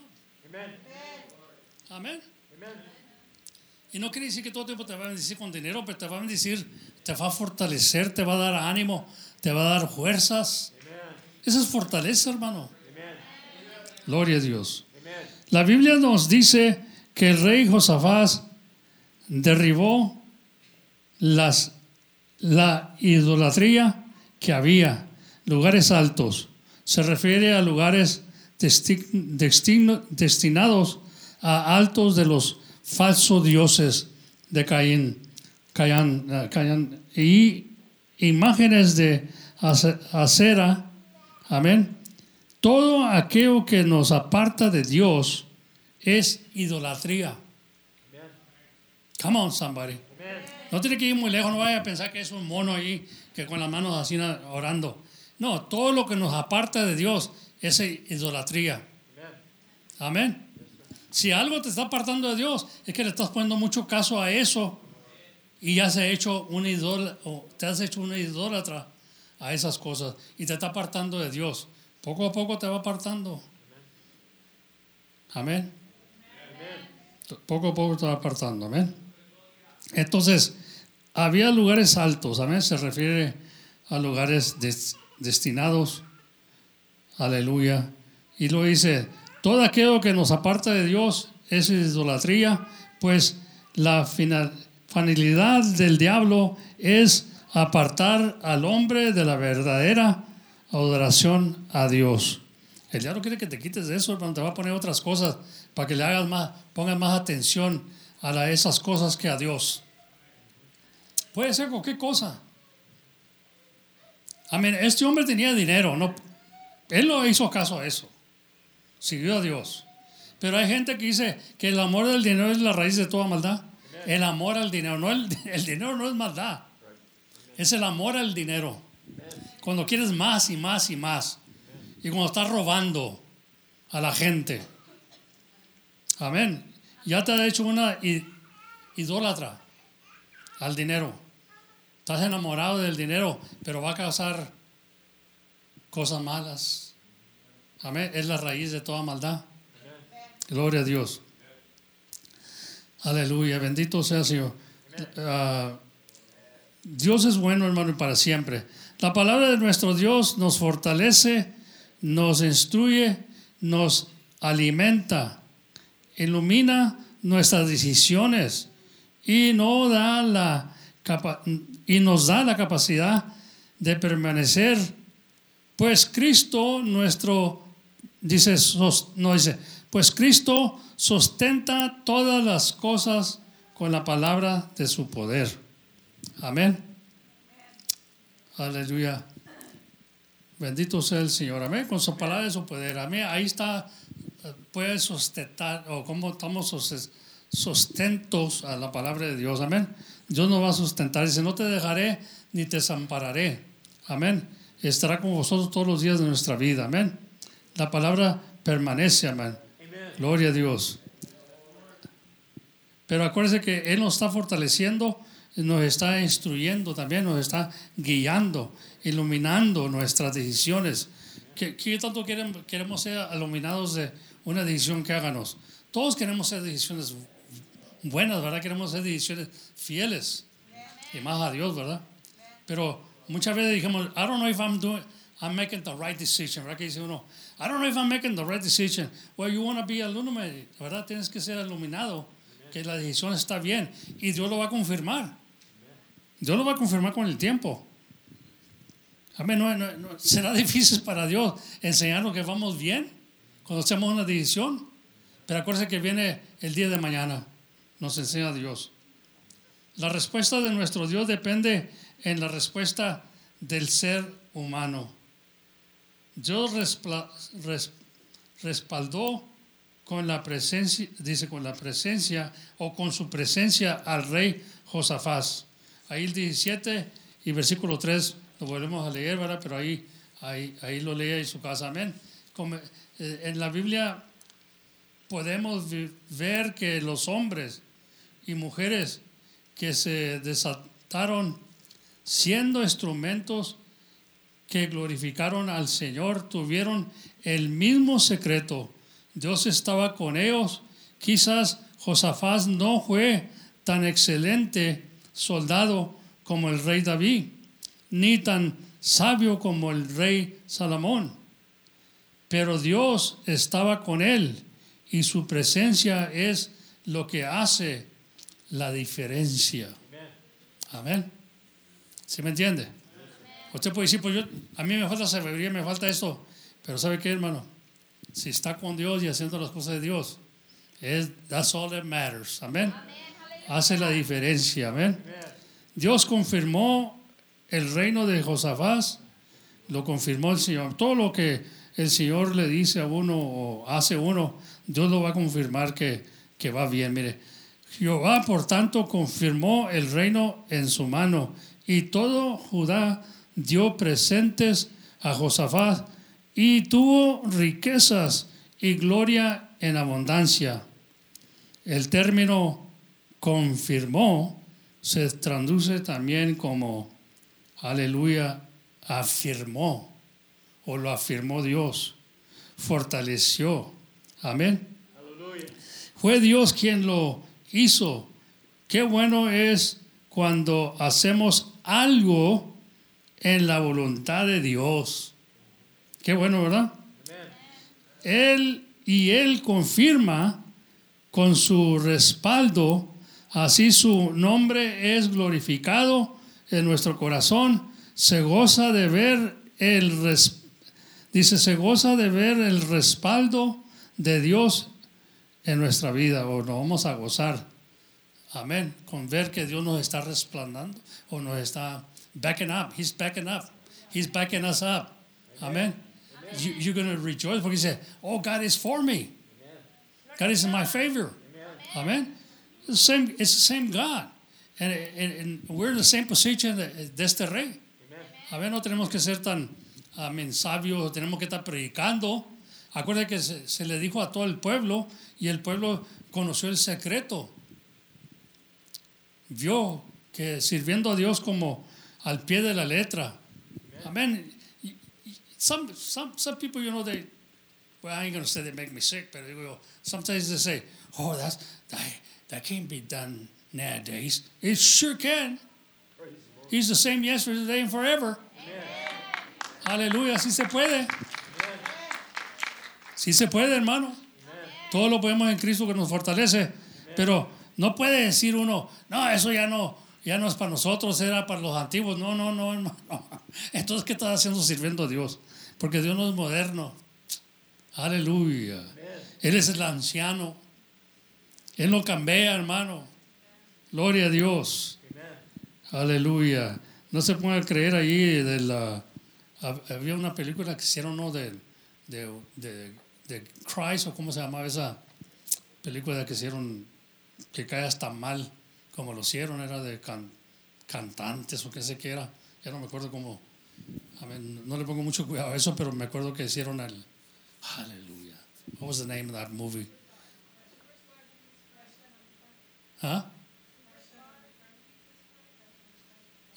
Amén. Y no quiere decir que todo el tiempo te va a bendecir con dinero, pero te va a bendecir, te va a fortalecer, te va a dar ánimo, te va a dar fuerzas. Esa es fortaleza, hermano. Gloria a Dios. La Biblia nos dice que el rey Josafás derribó las, la idolatría que había, lugares altos. Se refiere a lugares destinados a altos de los falsos dioses de Caín, Caín, y imágenes de acera, amén. Todo aquello que nos aparta de Dios es idolatría. Come on, somebody. No tiene que ir muy lejos, no vaya a pensar que es un mono ahí que con las manos así orando. No, todo lo que nos aparta de Dios es idolatría. Amén. Si algo te está apartando de Dios, es que le estás poniendo mucho caso a eso y ya se ha hecho un o te has hecho una idólatra a esas cosas y te está apartando de Dios. Poco a poco te va apartando. Amén. Poco a poco te va apartando. Amén. Entonces, había lugares altos. Amén. Se refiere a lugares destinados. Aleluya. Y lo dice, todo aquello que nos aparta de Dios es idolatría, pues la finalidad del diablo es apartar al hombre de la verdadera adoración a Dios. El diablo quiere que te quites de eso, pero te va a poner otras cosas para que le hagas más, pongas más atención a esas cosas que a Dios. Puede ser cualquier cosa. Amén. Este hombre tenía dinero, no, él no hizo caso a eso siguió a Dios. Pero hay gente que dice que el amor del dinero es la raíz de toda maldad. El amor al dinero, no el, (laughs) el dinero no es maldad. Es el amor al dinero. Cuando quieres más y más y más. Y cuando estás robando a la gente. Amén. Ya te ha hecho una idólatra al dinero. Estás enamorado del dinero, pero va a causar cosas malas Amén. Es la raíz de toda maldad. Gloria a Dios. Aleluya. Bendito sea Señor. Ah, Dios es bueno, hermano, y para siempre. La palabra de nuestro Dios nos fortalece, nos instruye, nos alimenta, ilumina nuestras decisiones y no da la y nos da la capacidad de permanecer, pues Cristo nuestro, dice, no dice, pues Cristo sustenta todas las cosas con la palabra de su poder. Amén. Aleluya. Bendito sea el Señor. Amén. Con su palabra de su poder. Amén. Ahí está. Puede sustentar, o cómo estamos sustentos a la palabra de Dios. Amén. Dios nos va a sustentar. Dice: No te dejaré ni te desampararé. Amén. Estará con vosotros todos los días de nuestra vida. Amén. La palabra permanece. Amén. Gloria a Dios. Pero acuérdense que Él nos está fortaleciendo, nos está instruyendo también, nos está guiando, iluminando nuestras decisiones. ¿Qué, qué tanto quieren- queremos ser iluminados de una decisión que háganos? Todos queremos hacer decisiones buenas, ¿verdad? Queremos hacer decisiones fieles y más a Dios, ¿verdad? Pero muchas veces dijimos, I don't know if I'm doing, I'm making the right decision, ¿verdad? Que dice uno, I don't know if I'm making the right decision. Well, you want to be illuminated, ¿verdad? Tienes que ser iluminado, que la decisión está bien y Dios lo va a confirmar. Dios lo va a confirmar con el tiempo. Amén. No, no- no- será difícil para Dios enseñarnos que vamos bien cuando hacemos una decisión. Pero acuérdense que viene el día de mañana. Nos enseña Dios. La respuesta de nuestro Dios depende en la respuesta del ser humano. Dios respaldó con la presencia, dice con la presencia o con su presencia al rey Josafás. Ahí el 17 y versículo 3 lo volvemos a leer, ¿verdad? Pero ahí, ahí, ahí lo lee en su casa, amén. Eh, en la Biblia podemos ver que los hombres y mujeres que se desataron siendo instrumentos que glorificaron al Señor tuvieron el mismo secreto. Dios estaba con ellos. Quizás Josafás no fue tan excelente soldado como el rey David, ni tan sabio como el rey Salomón. Pero Dios estaba con él y su presencia es lo que hace la diferencia. Amén. ¿Sí me entiende? Usted puede decir, pues yo, a mí me falta sabiduría, me falta esto. Pero ¿sabe qué, hermano? Si está con Dios y haciendo las cosas de Dios, es, that's all that matters. Amén. Hace la diferencia. Amén. Dios confirmó el reino de Josafás, lo confirmó el Señor. Todo lo que el Señor le dice a uno o hace uno, Dios lo va a confirmar que, que va bien. Mire, Jehová, por tanto, confirmó el reino en su mano y todo Judá dio presentes a Josafat y tuvo riquezas y gloria en abundancia. El término confirmó se traduce también como, aleluya, afirmó o lo afirmó Dios, fortaleció. Amén. Fue Dios quien lo hizo. Qué bueno es cuando hacemos algo en la voluntad de Dios. Qué bueno, ¿verdad? Él y Él confirma con su respaldo, así su nombre es glorificado en nuestro corazón, se goza de ver el res- dice se goza de ver el respaldo de Dios en nuestra vida o nos vamos a gozar. Amén. Con ver que Dios nos está resplandando o nos está backing up. He's backing up. He's backing us up. Amén. You, you're going to rejoice porque dice, oh, God is for me. God is in my favor. Amen. It's the same, God. And, we're in the same position de, este rey. Amén. No tenemos que ser tan amén, sabios, tenemos que estar predicando. Acuérdate que se le dijo a todo el pueblo y el pueblo conoció el secreto. Vio que sirviendo a Dios como al pie de la letra. Amén. Some, some, some people, you know, they, well, I ain't going to say they make me sick, but sometimes they say, oh, that's, that, that can't be done nowadays. It sure can. He's the same yesterday, today, and forever. Aleluya, sí se puede. Sí se puede, hermano. Todo lo podemos en Cristo que nos fortalece. Pero no puede decir uno, no, eso ya no, ya no es para nosotros, era para los antiguos. No, no, no, hermano. Entonces, ¿qué estás haciendo sirviendo a Dios? Porque Dios no es moderno. Aleluya. Él es el anciano. Él no cambia, hermano. Gloria a Dios. Aleluya. No se puede creer allí de la... Había una película que hicieron, ¿no? De, de, de Christ, o cómo se llamaba esa película que hicieron, que cae hasta mal, como lo hicieron, era de cantantes o qué sé qué era. Ya no me acuerdo cómo... no le pongo mucho cuidado a eso, pero me acuerdo que hicieron el... Aleluya. What was the name of that movie? Huh?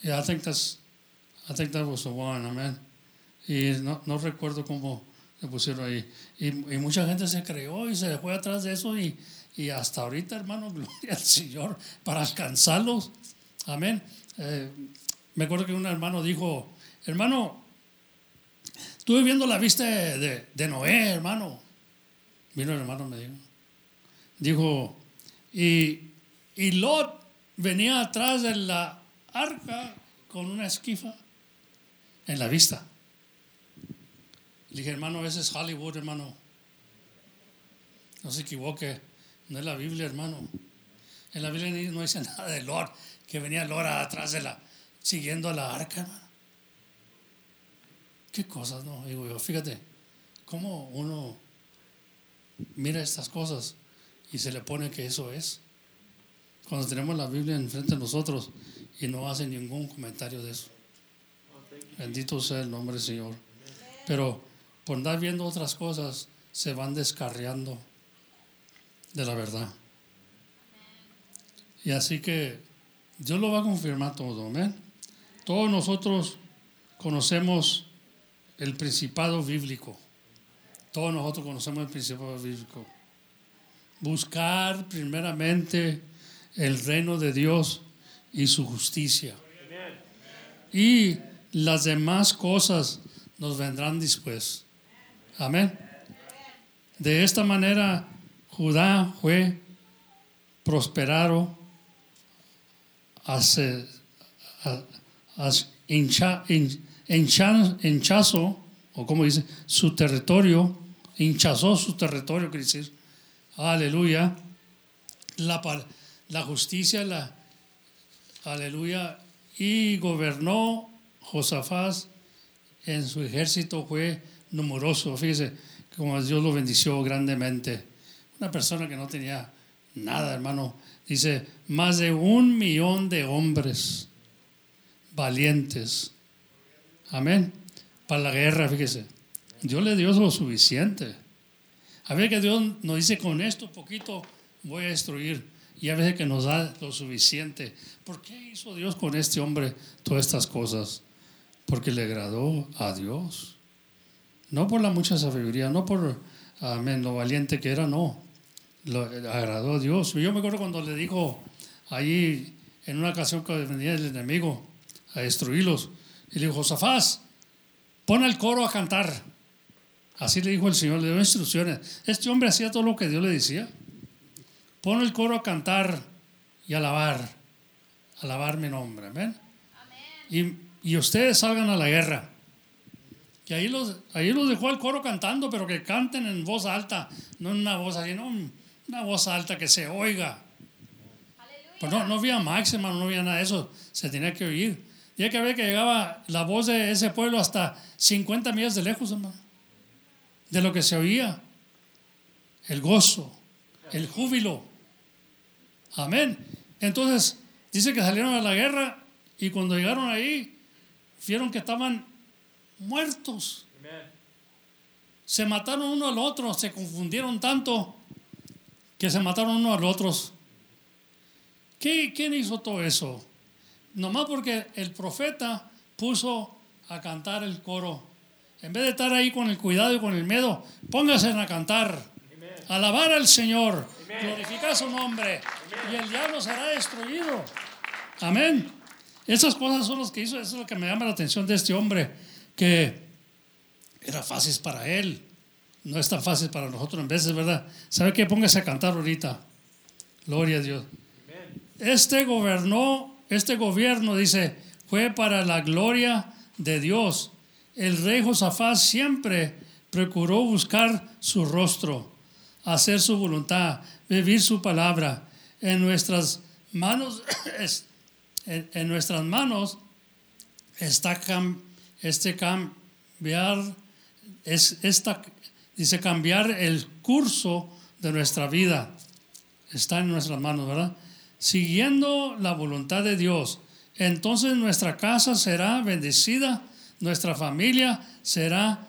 Yeah, I think that's, I think that was the one, amen. Y no, no recuerdo cómo le pusieron ahí. Y, y, mucha gente se creó y se fue atrás de eso y, y hasta ahorita, hermano, (laughs) gloria al Señor, para alcanzarlos. Amén. Eh, me acuerdo que un hermano dijo, hermano, estuve viendo la vista de, Noé, hermano. Vino el hermano, me dijo. Dijo, y, y Lot venía atrás de la arca con una esquifa en la vista. Le dije, hermano, ese es Hollywood, hermano. No se equivoque, no es la Biblia, hermano. En la Biblia no dice nada de Lord, que venía Lord atrás de la, siguiendo a la arca, hermano. Qué cosas, ¿no? Digo yo, fíjate, cómo uno mira estas cosas y se le pone que eso es. Cuando tenemos la Biblia enfrente de nosotros y no hace ningún comentario de eso. Bendito sea el nombre del Señor. Pero por andar viendo otras cosas, se van descarriando de la verdad. Y así que Dios lo va a confirmar todo, amén. Todos nosotros conocemos el principado bíblico. Todos nosotros conocemos el principado bíblico. Buscar primeramente el reino de Dios y su justicia. Y las demás cosas nos vendrán después. Amén. De esta manera Judá fue prosperado hace, o como dice, su territorio, hinchazó su territorio, quiere decir, aleluya, la, la justicia, la, aleluya, y gobernó Josafat en su ejército fue numeroso, fíjese como Dios lo bendició grandemente. Una persona que no tenía nada, hermano, dice, más de un millón de hombres valientes. Amén. Para la guerra, fíjese. Dios le dio lo suficiente. A ver que Dios nos dice, con esto poquito voy a destruir. Y a veces que nos da lo suficiente. ¿Por qué hizo Dios con este hombre todas estas cosas? Porque le agradó a Dios. No por la mucha sabiduría, no por amén, lo valiente que era, no. Lo agradó a Dios. Yo me acuerdo cuando le dijo allí en una ocasión que venía el enemigo a destruirlos. Y le dijo, Josafás, pon el coro a cantar. Así le dijo el Señor, le dio instrucciones. Este hombre hacía todo lo que Dios le decía. Pon el coro a cantar y alabar, alabar mi nombre. Amén. Y, y, ustedes salgan a la guerra. Y ahí los, ahí los dejó el coro cantando, pero que canten en voz alta, no en una voz así, no, una voz alta que se oiga. Pues no, no había máxima, no había nada de eso, se tenía que oír. Y hay que ver que llegaba la voz de ese pueblo hasta 50 millas de lejos, hermano, de lo que se oía. El gozo, el júbilo, Amén. Entonces, dice que salieron a la guerra y cuando llegaron ahí, vieron que estaban muertos. Se mataron uno al otro, se confundieron tanto que se mataron uno al otro. ¿Qué, ¿Quién hizo todo eso? Nomás porque el profeta puso a cantar el coro. En vez de estar ahí con el cuidado y con el miedo, póngase a cantar. Alabar al Señor glorificar su nombre y el diablo será destruido. Amén. Esas cosas son las que hizo, eso es lo que me llama la atención de este hombre, que era fácil para él, no es tan fácil para nosotros en veces, ¿verdad? ¿Sabe qué? Póngase a cantar ahorita. Gloria a Dios. Este gobernó este gobierno, dice, fue para la gloria de Dios. El rey Josafat siempre procuró buscar su rostro, hacer su voluntad, vivir su palabra. En nuestras manos, (coughs) en, nuestras manos está este cambiar, es esta, dice cambiar el curso de nuestra vida. Está en nuestras manos, ¿verdad? Siguiendo la voluntad de Dios, entonces nuestra casa será bendecida, nuestra familia será,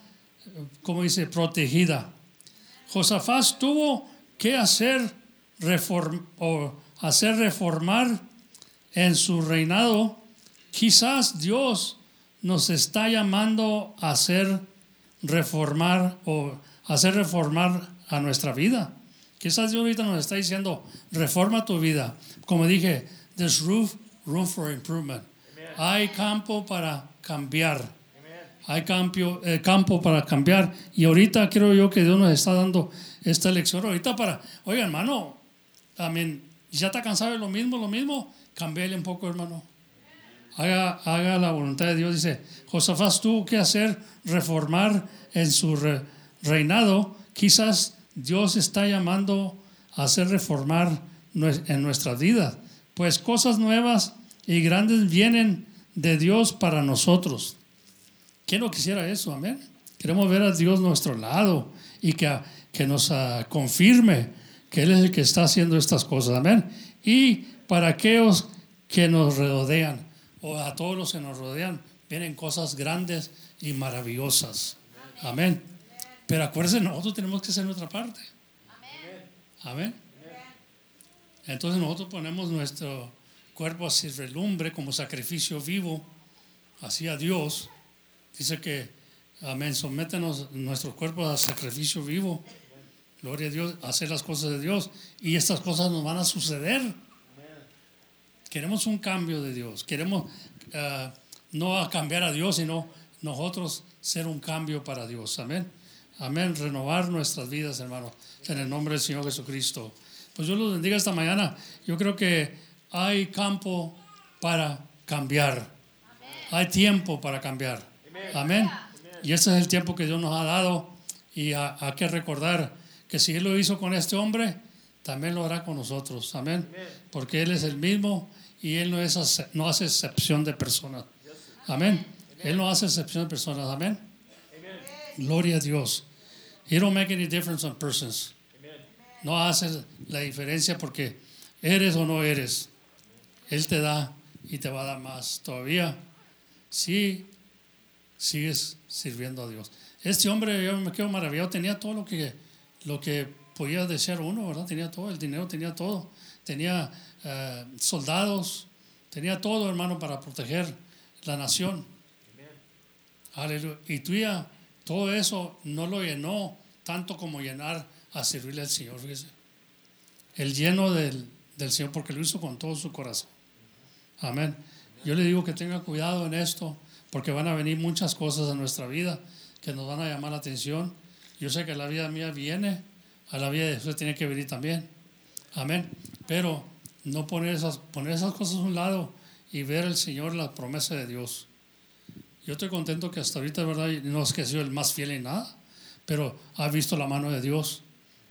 como dice, protegida. Josafat tuvo que hacer, reform, o hacer reformar en su reinado. Quizás Dios nos está llamando a hacer reformar o hacer reformar a nuestra vida. Quizás Dios ahorita nos está diciendo, reforma tu vida. Como dije, there's room, room for improvement. Hay campo para cambiar. Hay campo, eh, campo para cambiar. Y ahorita creo yo que Dios nos está dando esta lección. Ahorita para, oiga hermano, también ya está cansado de lo mismo, lo mismo, cambiale un poco hermano. Haga, haga la voluntad de Dios. Dice, Josafat tuvo que hacer reformar en su reinado. Quizás Dios está llamando a hacer reformar en nuestra vida, pues cosas nuevas y grandes vienen de Dios para nosotros. ¿Quién no quisiera eso? Amén. Queremos ver a Dios nuestro lado y que, que nos uh, confirme que Él es el que está haciendo estas cosas. Amén. Y para aquellos que nos rodean, o a todos los que nos rodean, vienen cosas grandes y maravillosas. Amén. Pero acuérdense, nosotros tenemos que hacer nuestra parte. Amén. Entonces nosotros ponemos nuestro cuerpo a relumbre como sacrificio vivo hacia Dios. Dice que, amén, sométenos nuestros cuerpos a sacrificio vivo. Gloria a Dios, hacer las cosas de Dios. Y estas cosas nos van a suceder. Queremos un cambio de Dios. Queremos uh, no cambiar a Dios, sino nosotros ser un cambio para Dios. Amén. Amén. Renovar nuestras vidas, hermano. En el nombre del Señor Jesucristo. Pues yo los bendiga esta mañana. Yo creo que hay campo para cambiar. Hay tiempo para cambiar. Amén. Y ese es el tiempo que Dios nos ha dado. Y hay que recordar que si Él lo hizo con este hombre, también lo hará con nosotros. Amén. Porque Él es el mismo y Él no, es, no hace excepción de personas. Amén. Él no hace excepción de personas. Amén. Gloria a Dios. He don't make any difference on persons. No hace la diferencia porque eres o no eres. Él te da y te va a dar más todavía. Si sigues sirviendo a Dios. Este hombre, yo me quedo maravillado, tenía todo lo que, lo que podía desear uno, ¿verdad? Tenía todo, el dinero tenía todo. Tenía eh, soldados, tenía todo, hermano, para proteger la nación. Aleluya. Y tú ya, todo eso no lo llenó tanto como llenar a servirle al Señor, fíjese. El lleno del, Señor, porque lo hizo con todo su corazón. Amén. Yo le digo que tenga cuidado en esto, porque van a venir muchas cosas a nuestra vida que nos van a llamar la atención. Yo sé que la vida mía viene, a la vida de Jesús tiene que venir también. Amén. Pero no poner esas, poner esas cosas a un lado y ver al Señor la promesa de Dios. Yo estoy contento que hasta ahorita, ¿verdad? No es que sido el más fiel en nada, pero ha visto la mano de Dios.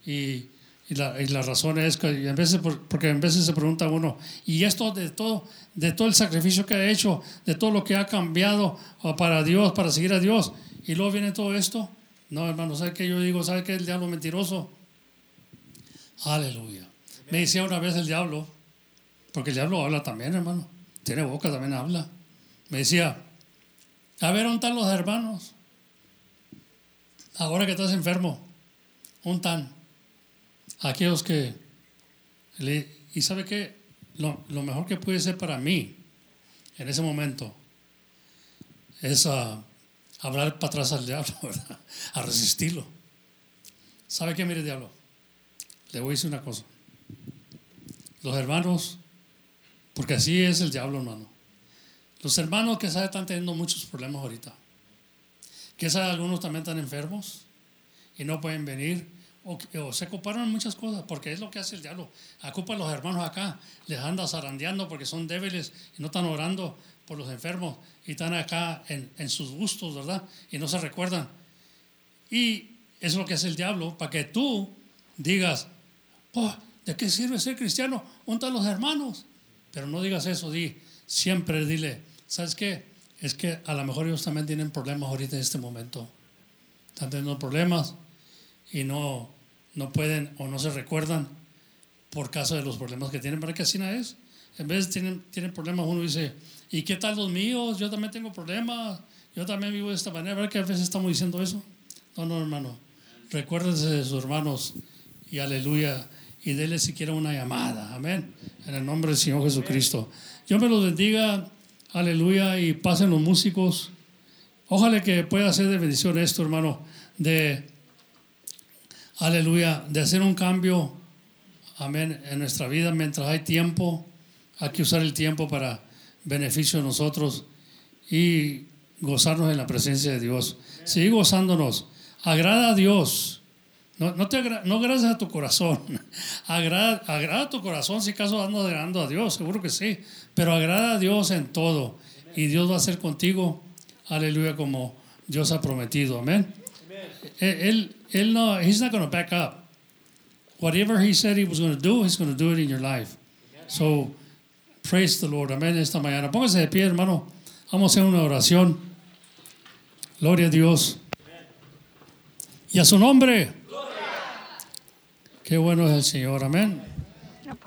Y, y, la, y la, razón es que en veces, porque en veces se pregunta uno, ¿y esto de todo, de todo el sacrificio que ha hecho, de todo lo que ha cambiado para Dios, para seguir a Dios? Y luego viene todo esto. No, hermano, ¿sabe qué yo digo? ¿Sabe qué el diablo mentiroso? Aleluya. Me decía una vez el diablo, porque el diablo habla también, hermano. Tiene boca, también habla. Me decía, a ver, ¿dónde están los hermanos? ahora que estás enfermo, un tan, aquellos que, y sabe que lo, mejor que puede ser para mí en ese momento es ah, hablar para atrás al diablo, (laughs) a resistirlo. ¿Sabe qué, mire, diablo? Le voy a decir una cosa. Los hermanos, porque así es el diablo, hermano. Los hermanos que sabe están teniendo muchos problemas ahorita. Quizás algunos también están enfermos y no pueden venir o, se ocuparon muchas cosas, porque es lo que hace el diablo. Ocupa a los hermanos acá, les anda zarandeando porque son débiles y no están orando por los enfermos y están acá en, en sus gustos, ¿verdad? Y no se recuerdan. Y es lo que hace el diablo, para que tú digas, oh, ¿de qué sirve ser cristiano? Junta a los hermanos. Pero no digas eso, di, siempre dile, ¿sabes qué? Es que a lo mejor ellos también tienen problemas ahorita en este momento. Están teniendo problemas y no, no pueden o no se recuerdan por causa de los problemas que tienen. ¿Para que así no es? En vez tienen, tienen problemas, uno dice, ¿y qué tal los míos? Yo también tengo problemas. Yo también vivo de esta manera. ¿Verdad que a veces estamos diciendo eso? No, no, hermano. Recuérdense de sus hermanos y aleluya. Y denle siquiera una llamada. Amén. En el nombre del Señor Jesucristo. Yo me los bendiga. Aleluya. Y pasen los músicos. Ojalá que pueda ser de bendición esto, hermano. De, aleluya, de hacer un cambio. Amén. En nuestra vida mientras hay tiempo. Hay que usar el tiempo para beneficio de nosotros y gozarnos en la presencia de Dios. Seguir gozándonos. Agrada a Dios. No, no, te agra no gracias a tu corazón. (laughs) Agrada, agrada a tu corazón si acaso andas agradando a Dios, seguro que sí. Pero agrada a Dios en todo. Y Dios va a ser contigo, aleluya, como Dios ha prometido. Amén. Él, él no, he's not going to back up. Whatever he said he was going to do, he's going to do it in your life. So, praise the Lord. Amén. Esta mañana. Póngase de pie, hermano. Vamos a hacer una oración. Gloria a Dios. Y a su nombre. Qué bueno es el Señor. Amén.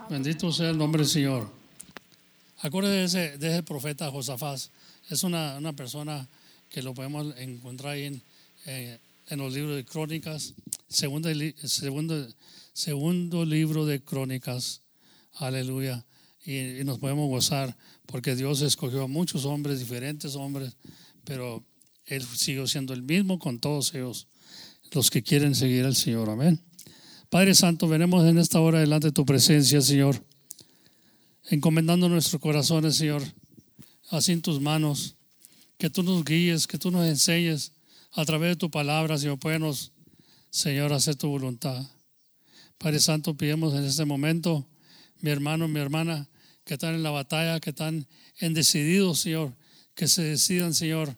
Bendito sea el nombre del Señor. Acuérdese de ese, de ese profeta Josafat. Es una, una, persona que lo podemos encontrar ahí en, eh, en los libros de crónicas. Segundo, segundo, segundo libro de crónicas. Aleluya. Y, y, nos podemos gozar porque Dios escogió a muchos hombres, diferentes hombres, pero Él siguió siendo el mismo con todos ellos, los que quieren seguir al Señor. Amén. Padre Santo, venemos en esta hora delante de tu presencia, Señor, encomendando nuestros corazones, Señor, así en tus manos, que tú nos guíes, que tú nos enseñes a través de tu palabra, Señor, puedes, Señor, hacer tu voluntad. Padre Santo, pidemos en este momento, mi hermano, mi hermana, que están en la batalla, que están en decididos, Señor, que se decidan, Señor,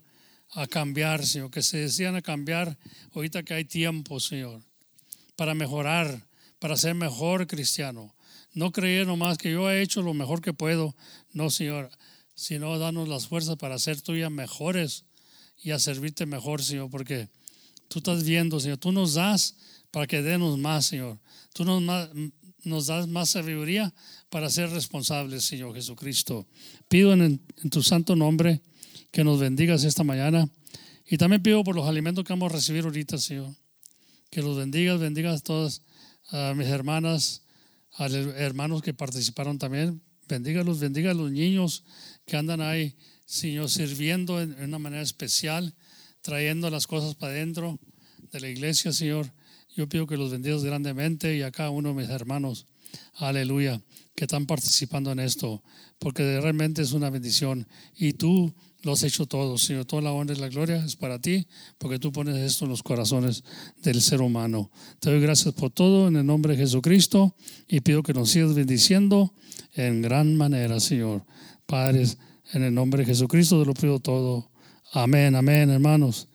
a cambiar, Señor, que se decidan a cambiar ahorita que hay tiempo, Señor, para mejorar, para ser mejor cristiano. No creer nomás que yo he hecho lo mejor que puedo, no, Señor, sino darnos las fuerzas para ser tuyas mejores y a servirte mejor, Señor, porque tú estás viendo, Señor, tú nos das para que denos más, Señor. Tú nos, nos das más sabiduría para ser responsables, Señor Jesucristo. Pido en, en, tu santo nombre que nos bendigas esta mañana y también pido por los alimentos que vamos a recibir ahorita, Señor. Que los bendigas, bendigas a todas mis hermanas, a los hermanos que participaron también. Bendígalos, bendiga a los niños que andan ahí, Señor, sirviendo en, en una manera especial, trayendo las cosas para adentro de la iglesia, Señor. Yo pido que los bendigas grandemente y a cada uno de mis hermanos, aleluya, que están participando en esto, porque realmente es una bendición. Y tú lo has hecho todo, Señor. Toda la honra y la gloria es para ti, porque tú pones esto en los corazones del ser humano. Te doy gracias por todo en el nombre de Jesucristo y pido que nos sigas bendiciendo en gran manera, Señor. Padres, en el nombre de Jesucristo te lo pido todo. Amén, amén, hermanos.